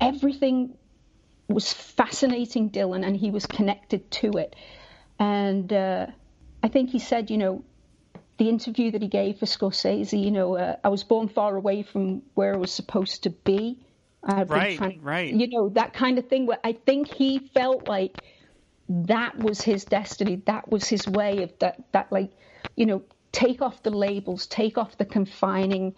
Speaker 2: Everything was fascinating Dylan, and he was connected to it. And uh, I think he said, you know, the interview that he gave for Scorsese, you know, uh, I was born far away from where I was supposed to be.
Speaker 1: right, trying, right.
Speaker 2: You know, that kind of thing. Where I think he felt like that was his destiny. That was his way of that, that like, you know, take off the labels, take off the confining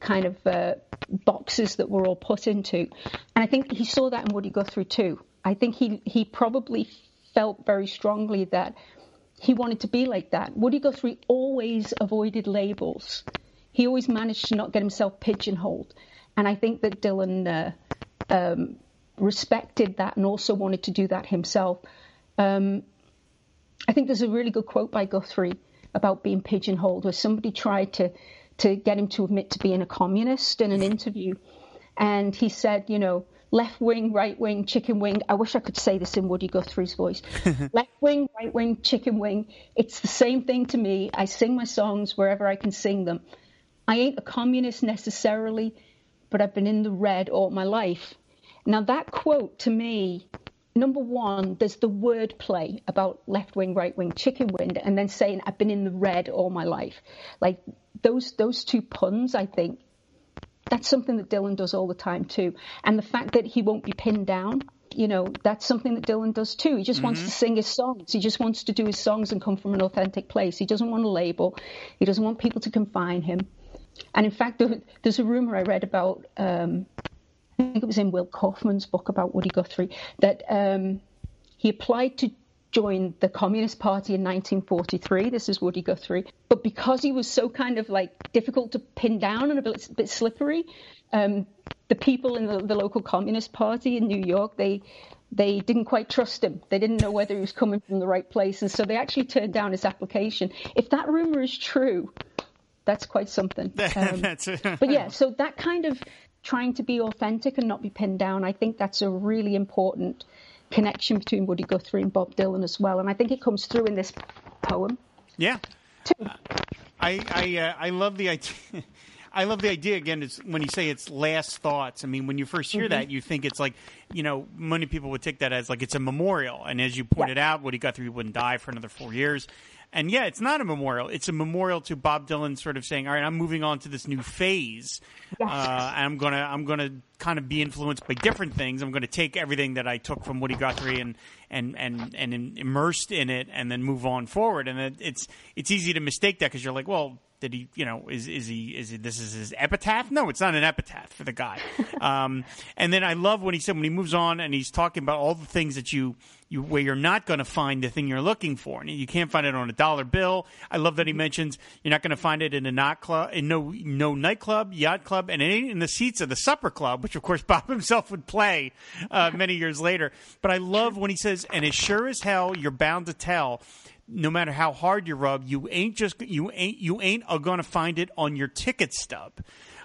Speaker 2: kind of uh, boxes that we're all put into. And I think he saw that in Woody Guthrie too. I think he, he probably felt very strongly that he wanted to be like that. Woody Guthrie always avoided labels. He always managed to not get himself pigeonholed. And I think that Dylan uh, um, respected that and also wanted to do that himself. Um, I think there's a really good quote by Guthrie about being pigeonholed, where somebody tried to to get him to admit to being a communist in an interview, and he said, you know, left wing, right wing, chicken wing. I wish I could say this in Woody Guthrie's voice. left wing, right wing, chicken wing. It's the same thing to me. I sing my songs wherever I can sing them. I ain't a communist necessarily, but I've been in the red all my life. Now that quote to me number one, there's the word play about left wing, right wing, chicken wing, and then saying I've been in the red all my life. Like those those two puns, I think that's something that Dylan does all the time too. And the fact that he won't be pinned down, you know, that's something that Dylan does too. He just mm-hmm. wants to sing his songs. He just wants to do his songs and come from an authentic place. He doesn't want a label. He doesn't want people to confine him. And in fact, there's a rumor I read about um, I think it was in Will Kaufman's book about Woody Guthrie, that um, he applied to join the Communist Party in 1943. This is Woody Guthrie. But because he was so kind of like difficult to pin down and a bit, bit slippery, um, the people in the, the, local Communist Party in New York, they they didn't quite trust him. They didn't know whether he was coming from the right place, and so they actually turned down his application. If that rumor is true, that's quite something. Um, but yeah, so that kind of trying to be authentic and not be pinned down. I think that's a really important connection between Woody Guthrie and Bob Dylan as well, and I think it comes through in this poem.
Speaker 1: Yeah, I I uh, I love the idea. I love the idea again. Is when you say it's last thoughts. I mean, when you first hear mm-hmm. that, you think it's like you know, many people would take that as like it's a memorial. And as you pointed yeah. out, Woody Guthrie wouldn't die for another four years. And yeah, it's not a memorial. It's a memorial to Bob Dylan, sort of saying, "All right, I'm moving on to this new phase. Yes. Uh, I'm gonna, I'm gonna kind of be influenced by different things. I'm gonna take everything that I took from Woody Guthrie and and and and immersed in it, and then move on forward. And it, it's it's easy to mistake that because you're like, well, did he, you know, is is he is he, this is his epitaph? No, it's not an epitaph for the guy. um, and then I love when he said when he moves on and he's talking about all the things that you you where you're not going to find the thing you're looking for, and you can't find it on a dollar bill. I love that he mentions you're not going to find it in a not club, in no no nightclub, yacht club, and in the seats of the supper club, which of course Bob himself would play uh, many years later. But I love when he says, "And as sure as hell, you're bound to tell." No matter how hard you rub, you ain't just you ain't you ain't gonna find it on your ticket stub.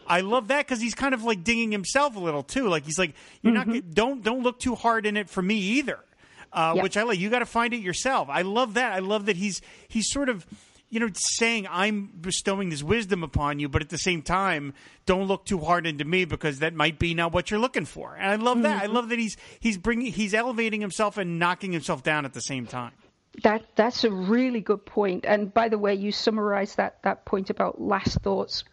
Speaker 1: I love that because he's kind of like dinging himself a little too. Like he's like, you're mm-hmm. not don't don't look too hard in it for me either. Uh, yep. Which I like. You got to find it yourself. I love that. I love that he's he's sort of you know saying I'm bestowing this wisdom upon you, but at the same time, don't look too hard into me because that might be not what you're looking for. And I love that. Mm-hmm. I love that he's he's bringing he's elevating himself and knocking himself down at the same time.
Speaker 2: That that's a really good point. And by the way, you summarized that that point about last thoughts.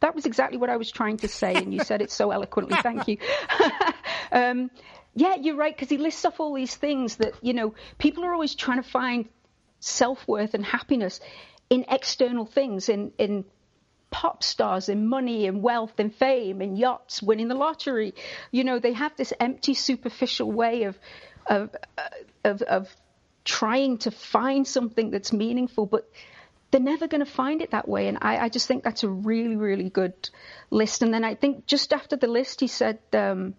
Speaker 2: That was exactly what I was trying to say, and you said it so eloquently. Thank you. um, yeah, you're right because he lists off all these things that you know people are always trying to find self worth and happiness in external things, in in pop stars, in money, in wealth, in fame, in yachts, winning the lottery. You know, they have this empty, superficial way of of of, of trying to find something that's meaningful, but they're never going to find it that way. And I, I, just think that's a really, really good list. And then I think just after the list, he said, um,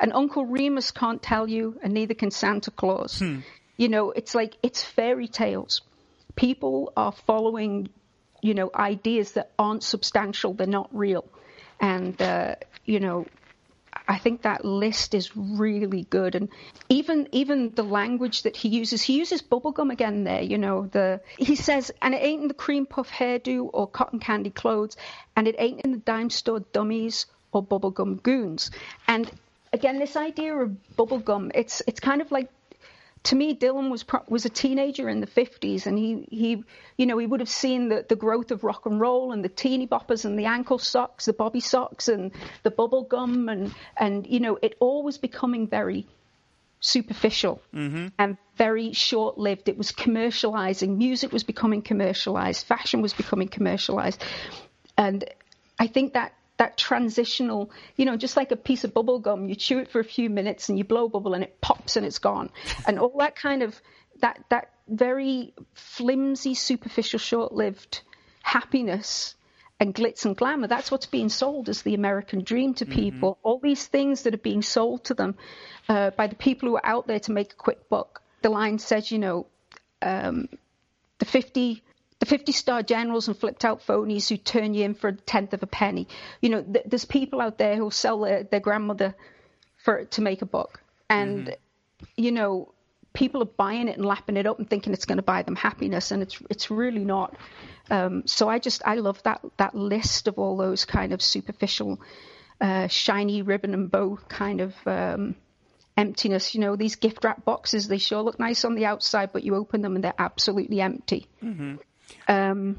Speaker 2: and Uncle Remus can't tell you, and neither can Santa Claus. Hmm. You know, it's like, it's fairy tales. People are following, you know, ideas that aren't substantial, they're not real. And, uh, you know, I think that list is really good, and even even the language that he uses, he uses bubblegum again there. You know, the he says, and it ain't in the cream puff hairdo or cotton candy clothes, and it ain't in the dime store dummies or bubblegum goons. And again, this idea of bubblegum, it's it's kind of like to me, Dylan was was a teenager in the 50s, and he, he you know he would have seen the, the growth of rock and roll and the teeny boppers and the ankle socks, the bobby socks and the bubble gum, and and you know it all was becoming very superficial mm-hmm. and very short lived. It was commercializing. Music was becoming commercialized. Fashion was becoming commercialized, and I think that that transitional, you know, just like a piece of bubble gum, you chew it for a few minutes and you blow a bubble and it pops and it's gone. And all that kind of, that, that very flimsy, superficial, short lived happiness and glitz and glamour, that's what's being sold as the American dream to mm-hmm. people. Mm-hmm. All these things that are being sold to them uh, by the people who are out there to make a quick buck. The line says, you know, um, the 50 the 50 star generals and flipped out phonies who turn you in for a tenth of a penny. You know, th- there's people out there who sell their, their grandmother for to make a buck. And, mm-hmm. you know, people are buying it and lapping it up and thinking it's going to buy them happiness. And it's, it's really not. Um, so I just, I love that, that list of all those kind of superficial, uh, shiny ribbon and bow kind of, um, emptiness. You know, these gift wrap boxes, they sure look nice on the outside, but you open them and they're absolutely empty. Mm-hmm. Um,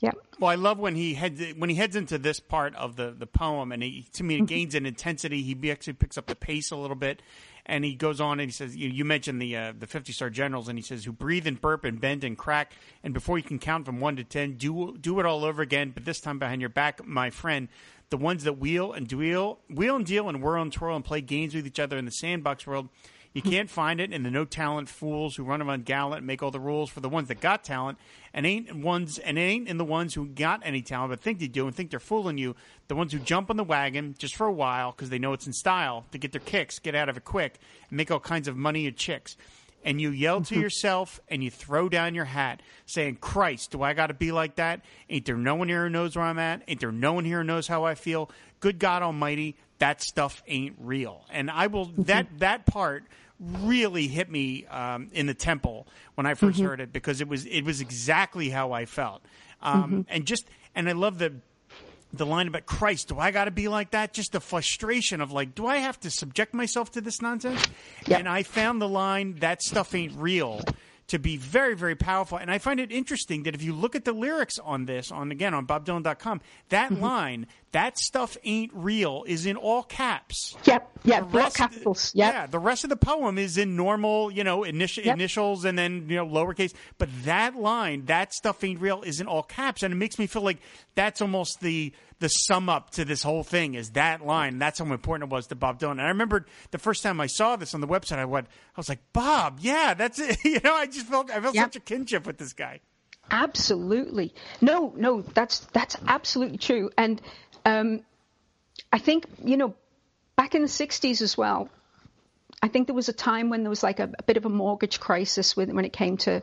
Speaker 2: yeah.
Speaker 1: Well, I love when he heads when he heads into this part of the the poem, and he to me it mm-hmm. gains an intensity. He actually picks up the pace a little bit, and he goes on and he says, "You, you mentioned the uh, the fifty star generals, and he says, who breathe and burp and bend and crack, and before you can count from one to ten, do do it all over again, but this time behind your back, my friend." The ones that wheel and deal, wheel and deal, and whirl and twirl and play games with each other in the sandbox world you can't find it in the no talent fools who run around gallant and make all the rules for the ones that got talent and ain't ones and ain't in the ones who got any talent but think they do and think they're fooling you. The ones who jump on the wagon just for a while because they know it's in style to get their kicks, get out of it quick, and make all kinds of money and chicks. and you yell to yourself and you throw down your hat saying, Christ, do I got to be like that? Ain't there no one here who knows where I'm at? Ain't there no one here who knows how I feel? Good God Almighty, that stuff ain't real. And I will, that, that part really hit me um, in the temple when I 1st heard it because it was, it was exactly how I felt. Um, And just, and I love the, the line about Christ, do I got to be like that? Just the frustration of like, do I have to subject myself to this nonsense? And I found the line, that stuff ain't real, to be very, very powerful. And I find it interesting that if you look at the lyrics on this, on again, on BobDylan.com, that
Speaker 2: Mm-hmm.
Speaker 1: line, that stuff ain't real, is in all caps.
Speaker 2: Yep, yeah,
Speaker 1: The rest-
Speaker 2: capitals. Yep.
Speaker 1: Yeah, the rest of the poem is in normal, you know, initi-
Speaker 2: Yep.
Speaker 1: initials and then, you know, lowercase. But that line, that stuff ain't real, is in all caps. And it makes me feel like that's almost the the sum up to this whole thing is that line. That's how important it was to Bob Dylan. And I remember the first time I saw this on the website, I went, I was like, Bob, yeah, that's it. you know, I just felt, I felt
Speaker 2: Yep.
Speaker 1: such a kinship with this guy.
Speaker 2: Absolutely. No, no, that's that's absolutely true. And um, I think you know, back in the '60s as well. I think there was a time when there was like a, a bit of a mortgage crisis with, when it came to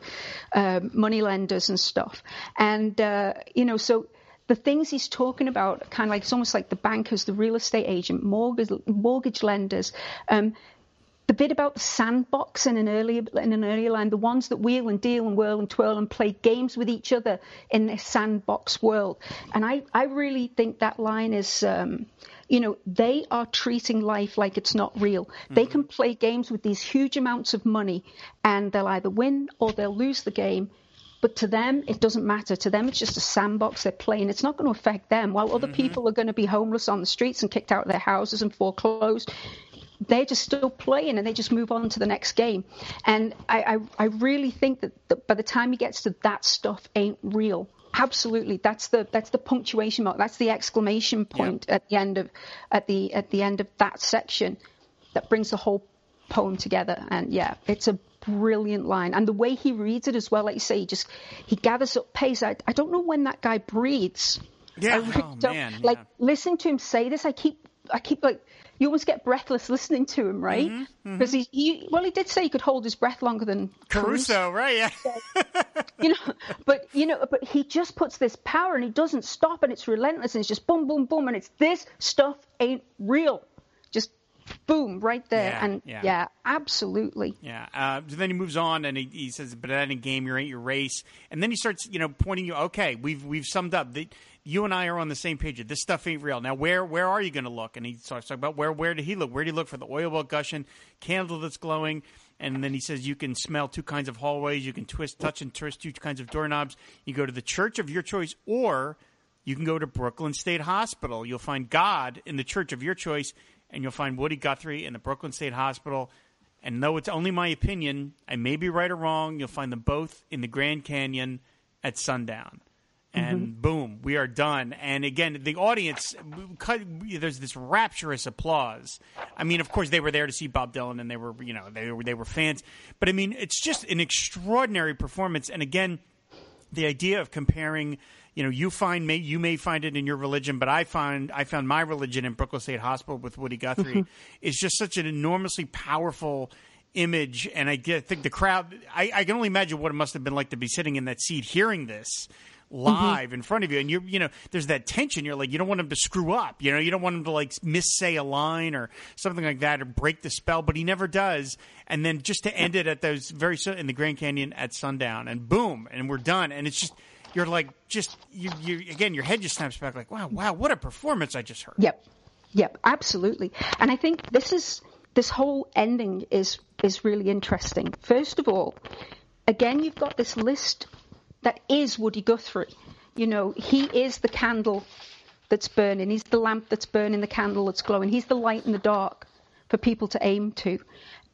Speaker 2: uh, money lenders and stuff. And uh, you know, so the things he's talking about, kind of like it's almost like the bankers, the real estate agent, mortgage mortgage lenders. Um, the bit about the sandbox in an earlier in an earlier line, the ones that wheel and deal and whirl and twirl and play games with each other in this sandbox world. And I, I really think that line is um, you know, they are treating life like it's not real. They can play games with these huge amounts of money and they'll either win or they'll lose the game. But to them, it doesn't matter. To them, it's just a sandbox they're playing. It's not going to affect them. While other people are going to be homeless on the streets and kicked out of their houses and foreclosed, they're just still playing and they just move on to the next game. And I, I, I really think that, that by the time he gets to that stuff ain't real. Absolutely, that's the that's the punctuation mark. That's the exclamation point at the end of at the at the end of that section that brings the whole poem together. And yeah, it's a brilliant line. And the way he reads it as well, like you say, he just he gathers up pace. I, I don't know when that guy breathes.
Speaker 1: Yeah.
Speaker 2: I really
Speaker 1: Oh, man,
Speaker 2: like
Speaker 1: yeah.
Speaker 2: listening to him say this, I keep I keep like you almost get breathless listening to him, right?
Speaker 1: Mm-hmm,
Speaker 2: Because he, he well, he did say he could hold his breath longer than Caruso
Speaker 1: Caruso, right? Yeah.
Speaker 2: you know, but you know, but he just puts this power and he doesn't stop and it's relentless and it's just boom, boom, boom and it's this stuff ain't real, just boom right there
Speaker 1: Yeah,
Speaker 2: and
Speaker 1: yeah.
Speaker 2: yeah. absolutely.
Speaker 1: Yeah. Uh, so then he moves on and he, he says, "But that ain't game. You ain't your race." And then he starts, you know, pointing you. Okay, we've we've summed up. The, you and I are on the same page. This stuff ain't real. Now, where where are you going to look? And he starts talking about where where did he look? Where did he look for the oil well gushing, candle that's glowing? And then he says you can smell two kinds of hallways. You can twist, touch, and twist two kinds of doorknobs. You go to the church of your choice, or you can go to Brooklyn State Hospital. You'll find God in the church of your choice, and you'll find Woody Guthrie in the Brooklyn State Hospital. And though it's only my opinion, I may be right or wrong, you'll find them both in the Grand Canyon at sundown. And mm-hmm. boom, we are done. And again, the audience, cut- there's this rapturous applause. I mean, of course, they were there to see Bob Dylan, and they were, you know, they were they were fans. But I mean, it's just an extraordinary performance. And again, the idea of comparing you know you find may you may find it in your religion but i find i found my religion in brooklyn state hospital with woody guthrie mm-hmm. is just such an enormously powerful image. And i get, think the crowd I, I can only imagine what it must have been like to be sitting in that seat hearing this mm-hmm. live in front of you. And you you know there's that tension. You're like you don't want him to screw up. You know you don't want him to like missay a line or something like that or break the spell but he never does. And then just to end it at those very in the grand canyon at sundown and boom and we're done. And it's just you're like just you you again your head just snaps back like wow wow what a performance i just heard
Speaker 2: Yep, yep, absolutely. And I think this is this whole ending is is really interesting. First of all, again, you've got this list that is Woody Guthrie. You know, he is the candle that's burning. He's the lamp that's burning, the candle that's glowing. He's the light in the dark for people to aim to.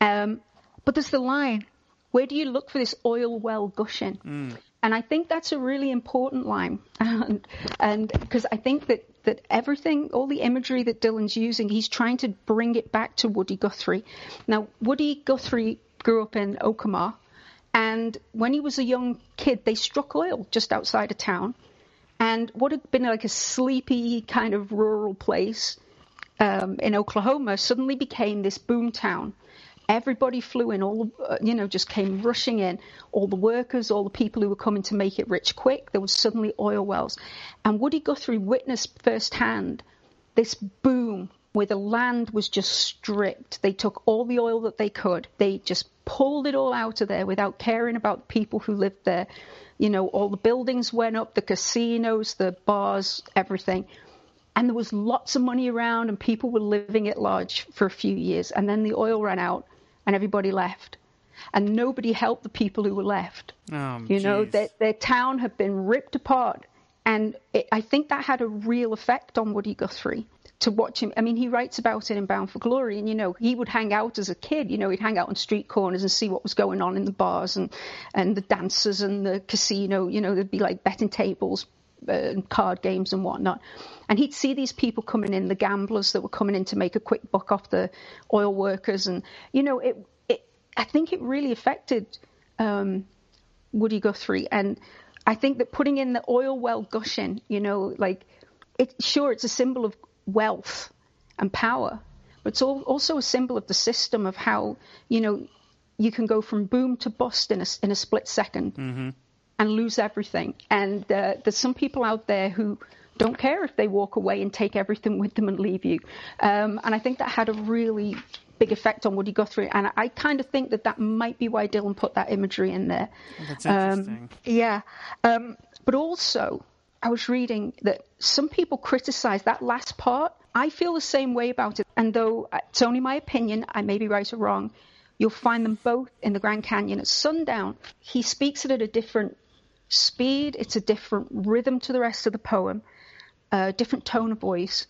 Speaker 2: Um, but there's the line: Where do you look for this oil well gushing? And I think that's a really important line, and because I think that that everything, all the imagery that Dylan's using, he's trying to bring it back to Woody Guthrie. Now, Woody Guthrie grew up in Okemah, and when he was a young kid, they struck oil just outside of town, and what had been like a sleepy kind of rural place um, in Oklahoma suddenly became this boom town. Everybody flew in, all uh, you know, just came rushing in. All the workers, all the people who were coming to make it rich quick. There was suddenly oil wells, and Woody Guthrie witnessed firsthand this boom where the land was just stripped. They took all the oil that they could. They just pulled it all out of there without caring about the people who lived there. You know, all the buildings went up, the casinos, the bars, everything. And there was lots of money around, and people were living at large for a few years. And then the oil ran out, and everybody left. And nobody helped the people who were left.
Speaker 1: Oh,
Speaker 2: you know,
Speaker 1: geez.
Speaker 2: their, their town had been ripped apart. And it, I think that had a real effect on Woody Guthrie to watch him. I mean, he writes about it in Bound for Glory, and you know, he would hang out as a kid. You know, he'd hang out on street corners and see what was going on in the bars and and the dancers and the casino. You know, there'd be like betting tables uh, card games and whatnot. And he'd see these people coming in, the gamblers that were coming in to make a quick buck off the oil workers, and you know, it. it I think it really affected um, Woody Guthrie, and I think that putting in the oil well gushing, you know, like it. Sure, it's a symbol of wealth and power, but it's also a symbol of the system of how you know you can go from boom to bust in a, in a split 2nd
Speaker 1: Mm-hmm.
Speaker 2: And lose everything. And uh, there's some people out there who don't care if they walk away and take everything with them and leave you. Um, and I think that had a really big effect on Woody Guthrie. And I kind of think that that might be why Dylan put that imagery in there.
Speaker 1: That's
Speaker 2: Um. Yeah. Um, but also, I was reading that some people criticize that last part. I feel the same way about it. And though uh, it's only my opinion, I may be right or wrong, you'll find them both in the Grand Canyon at sundown. He speaks it at a different speed, it's a different rhythm to the rest of the poem, a different tone of voice.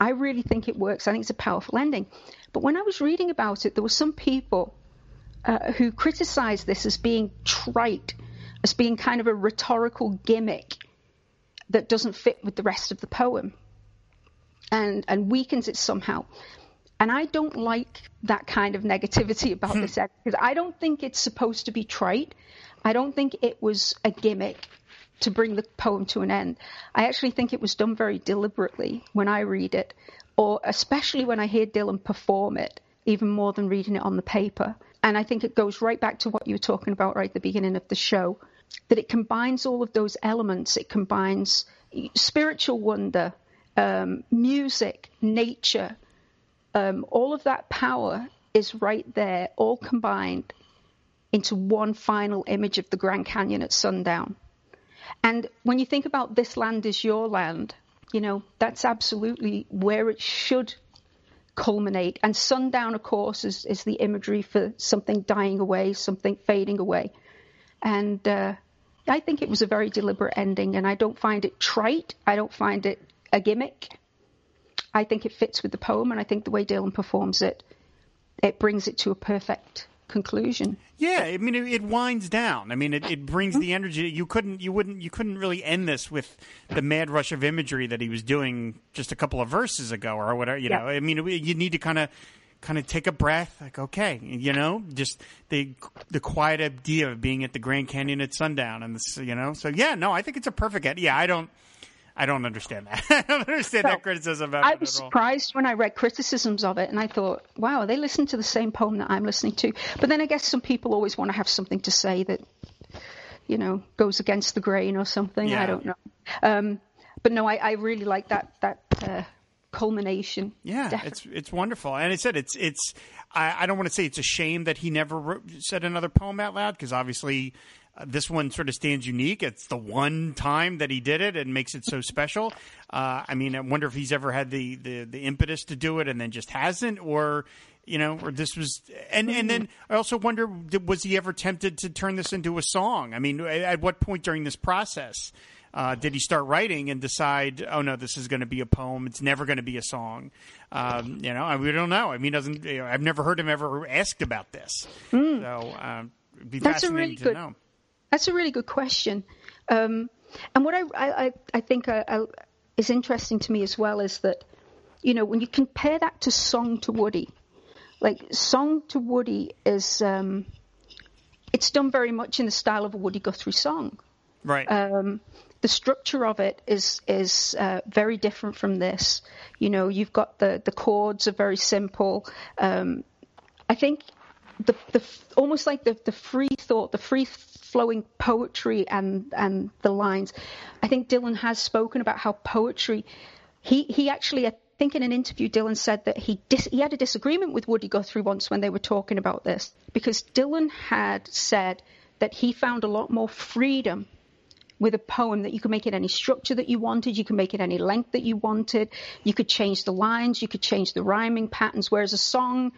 Speaker 2: I really think it works. I think it's a powerful ending. But when I was reading about it, there were some people uh, who criticized this as being trite, as being kind of a rhetorical gimmick that doesn't fit with the rest of the poem and, and weakens it somehow. And I don't like that kind of negativity about this because I don't think it's supposed to be trite. I don't think it was a gimmick to bring the poem to an end. I actually think it was done very deliberately when I read it, or especially when I hear Dylan perform it, even more than reading it on the paper. And I think it goes right back to what you were talking about right at the beginning of the show that it combines all of those elements. It combines spiritual wonder, um, music, nature, um, all of that power is right there, all combined into one final image of the Grand Canyon at sundown. And when you think about this land is your land, you know, that's absolutely where it should culminate. And sundown, of course, is, is the imagery for something dying away, something fading away. And uh, I think it was a very deliberate ending, and I don't find it trite. I don't find it a gimmick. I think it fits with the poem, and I think the way Dylan performs it, it brings it to a perfect conclusion.
Speaker 1: Yeah, I mean, it, it winds down. I mean, it, it brings the energy. You couldn't, you wouldn't, you couldn't really end this with the mad rush of imagery that he was doing just a couple of verses ago, or whatever. You
Speaker 2: Yeah.
Speaker 1: know, I mean, you need to kind of, kind of take a breath. Like, okay, you know, just the the quiet idea of being at the Grand Canyon at sundown, and this, you know. So yeah, no, I think it's a perfect. Yeah, I don't, I don't understand that. I don't understand that criticism about
Speaker 2: I
Speaker 1: it
Speaker 2: was
Speaker 1: at all.
Speaker 2: surprised when I read criticisms of it, and I thought, wow, they listen to the same poem that I'm listening to. But then I guess some people always want to have something to say that, you know, goes against the grain or something.
Speaker 1: Yeah.
Speaker 2: I don't know. Um, but no, I, I really like that that uh, culmination.
Speaker 1: Yeah,
Speaker 2: Definitely.
Speaker 1: it's it's wonderful, and I said it's it's. I, I don't want to say it's a shame that he never wrote, said another poem out loud because obviously uh, this one sort of stands unique. It's the one time that he did it and makes it so special. Uh, I mean, I wonder if he's ever had the, the the impetus to do it and then just hasn't, or you know, or this was. And and then I also wonder, was he ever tempted to turn this into a song? I mean, at at what point during this process? Uh, did he start writing and decide, oh no, this is going to be a poem? It's never going to be a song. Um, you know, I, we don't know. I mean, doesn't you know, I've never heard him ever asked about this. So um, it'd be.
Speaker 2: That's a
Speaker 1: fascinating
Speaker 2: really
Speaker 1: to
Speaker 2: good-
Speaker 1: know.
Speaker 2: That's a really good question. Um, and what I, I, I- think I, I, is interesting to me as well is that, you know, when you compare that to Song to Woody, like Song to Woody is, um, it's done very much in the style of a Woody Guthrie song.
Speaker 1: Right.
Speaker 2: Um, the structure of it is is uh, very different from this. You know, you've got the the chords are very simple. Um, I think the, the almost like the, the free thought, the free flowing poetry and and the lines. I think Dylan has spoken about how poetry. He he actually I think in an interview Dylan said that he dis, he had a disagreement with Woody Guthrie once when they were talking about this because Dylan had said that he found a lot more freedom with a poem that you could make it any structure that you wanted, you could make it any length that you wanted, you could change the lines, you could change the rhyming patterns, whereas a song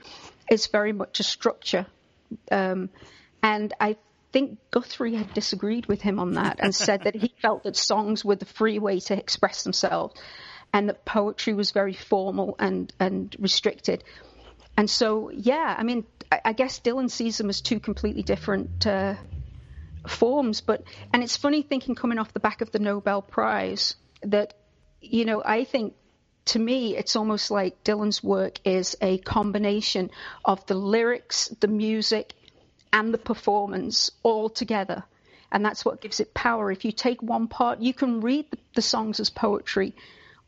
Speaker 2: is very much a structure. Um, and I think Guthrie had disagreed with him on that and said that he felt that songs were the free way to express themselves and that poetry was very formal and, and restricted. And so, yeah, I mean, I, I guess Dylan sees them as two completely different uh, forms. But and it's funny thinking coming off the back of the Nobel Prize that you know I think to me it's almost like Dylan's work is a combination of the lyrics, the music, and the performance all together. And that's what gives it power. If you take one part, you can read the, the songs as poetry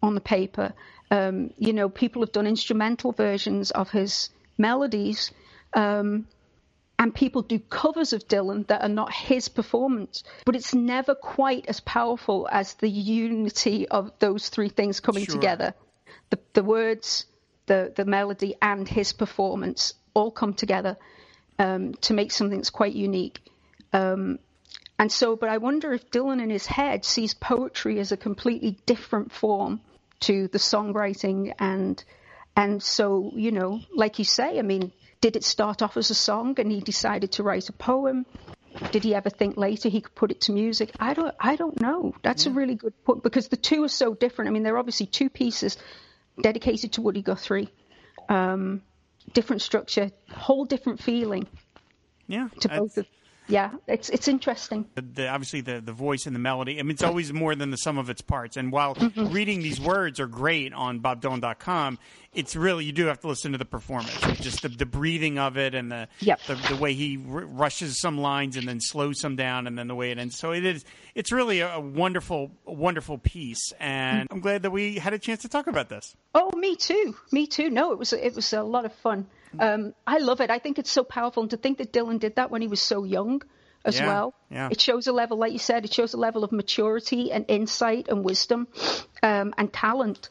Speaker 2: on the paper. Um, you know, people have done instrumental versions of his melodies. Um, and people do covers of Dylan that are not his performance, but it's never quite as powerful as the unity of those three things coming
Speaker 1: Sure.
Speaker 2: together. The, the words, the, the melody, and his performance all come together um, to make something that's quite unique. Um, and so, but I wonder if Dylan in his head sees poetry as a completely different form to the songwriting and and so, you know, like you say, I mean, did it start off as a song and he decided to write a poem? Did he ever think later he could put it to music? I don't I don't know. That's a really good point because the two are so different. I mean, they're obviously two pieces dedicated to Woody Guthrie. Um, different structure, whole different feeling
Speaker 1: Yeah.
Speaker 2: to both of yeah, it's it's interesting.
Speaker 1: the, the obviously the the voice and the melody. I mean, it's always more than the sum of its parts. And while
Speaker 2: Mm-hmm.
Speaker 1: reading these words are great on BobDylan.com, it's really you do have to listen to the performance, just the, the breathing of it and the
Speaker 2: Yep.
Speaker 1: the, the way he r- rushes some lines and then slows some down, and then the way it ends. So it is. It's really a, a wonderful, wonderful piece, and I'm glad that we had a chance to talk about this.
Speaker 2: Oh, me too. Me too. No, it was it was a lot of fun. Um, I love it. I think it's so powerful, and to think that Dylan did that when he was so young as
Speaker 1: Yeah,
Speaker 2: well.
Speaker 1: yeah.
Speaker 2: It shows a level, like you said, it shows a level of maturity and insight and wisdom um, and talent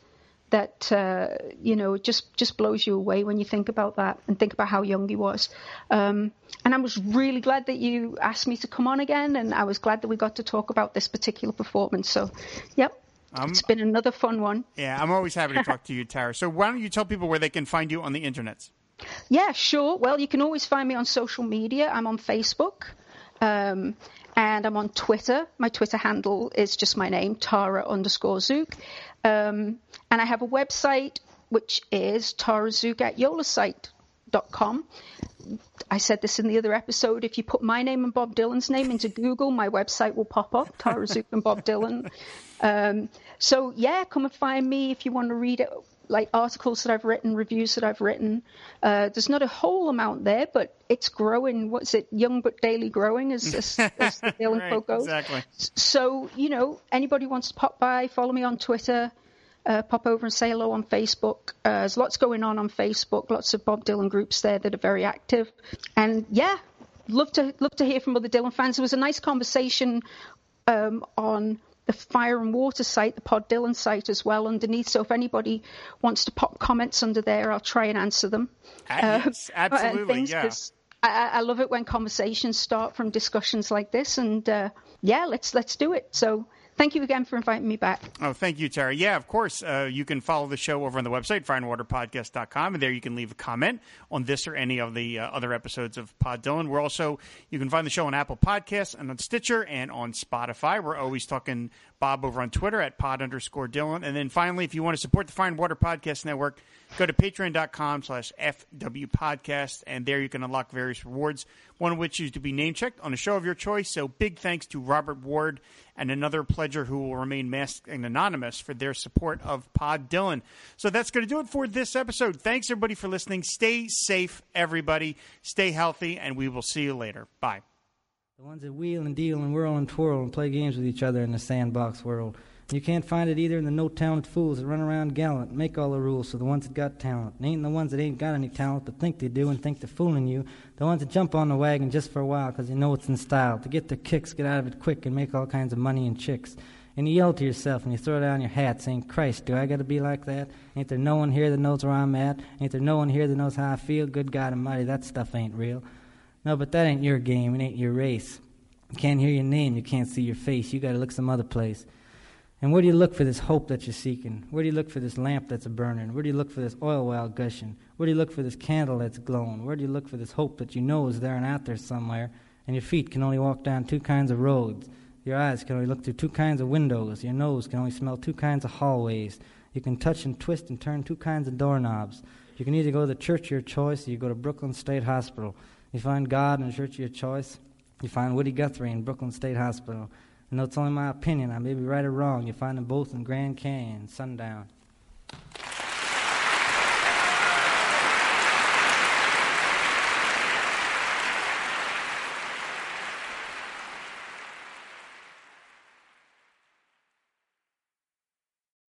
Speaker 2: that uh, you know just just blows you away when you think about that and think about how young he was. Um, and I was really glad that you asked me to come on again, and I was glad that we got to talk about this particular performance. So, yep. it's been another fun one.
Speaker 1: Yeah, I'm always happy to talk to you, Tara. So why don't you tell people where they can find you on the internet?
Speaker 2: Yeah, sure. Well, you can always find me on social media. I'm on Facebook. Um, and I'm on Twitter. My Twitter handle is just my name, Tara underscore Zuk. Um, and I have a website, which is tarazuk at yolasite.com. I said this in the other episode. If you put my name and Bob Dylan's name into Google, my website will pop up, Tara Zuk and Bob Dylan. Um, so yeah, come and find me if you want to read it, like articles that I've written, reviews that I've written. Uh, there's not a whole amount there, but it's growing. What's it? Young but daily growing, as, as, as the Dylan
Speaker 1: Right,
Speaker 2: goes.
Speaker 1: exactly.
Speaker 2: So you know, anybody wants to pop by, follow me on Twitter. Uh, pop over and say hello on Facebook. Uh, there's lots going on on Facebook. Lots of Bob Dylan groups there that are very active. And yeah, love to love to hear from other Dylan fans. There was a nice conversation um, on the Fire and Water site, the Pod site as well underneath. So if anybody wants to pop comments under there, I'll try and answer them.
Speaker 1: Uh, yes, absolutely,
Speaker 2: things,
Speaker 1: yeah.
Speaker 2: I I love it when conversations start from discussions like this, and uh, yeah, let's let's do it. So thank you again for inviting me back.
Speaker 1: Oh, thank you, Tara. Yeah, of course. Uh, you can follow the show over on the website, fireandwaterpodcast.com, and there you can leave a comment on this or any of the uh, other episodes of Pod Dylan. We're also, you can find the show on Apple Podcasts and on Stitcher and on Spotify. We're always talking Bob over on Twitter at pod underscore Dylan. And then finally, if you want to support the Fire and Water Podcast Network, go to patreon.com slash FW Podcast, and there you can unlock various rewards, one of which is to be name checked on a show of your choice. So big thanks to Robert Ward and another pledger who will remain masked and anonymous for their support of Pod Dylan. So that's going to do it for this episode. Thanks everybody for listening. Stay safe, everybody. Stay healthy, and we will see you later. Bye.
Speaker 3: The ones that wheel and deal and whirl and twirl and play games with each other in the sandbox world. You can't find it either in the no talent fools that run around gallant make all the rules for the ones that got talent. Ain't the ones that ain't got any talent but think they do and think they're fooling you. The ones that jump on the wagon just for a while because they know it's in style. To get their kicks, get out of it quick, and make all kinds of money and chicks. And you yell to yourself and you throw down your hat saying, Christ, do I got to be like that? Ain't there no one here that knows where I'm at? Ain't there no one here that knows how I feel? Good God Almighty, that stuff ain't real. No, but that ain't your game. It ain't your race. You can't hear your name. You can't see your face. You got to look some other place. And where do you look for this hope that you're seeking? Where do you look for this lamp that's burning? Where do you look for this oil well gushing? Where do you look for this candle that's glowing? Where do you look for this hope that you know is there and out there somewhere? And your feet can only walk down two kinds of roads. Your eyes can only look through two kinds of windows. Your nose can only smell two kinds of hallways. You can touch and twist and turn two kinds of doorknobs. You can either go to the church of your choice or you go to Brooklyn State Hospital. You find God in the church of your choice. You find Woody Guthrie in Brooklyn State Hospital. I know it's only my opinion. I may be right or wrong. You'll find them both in Grand Canyon, sundown.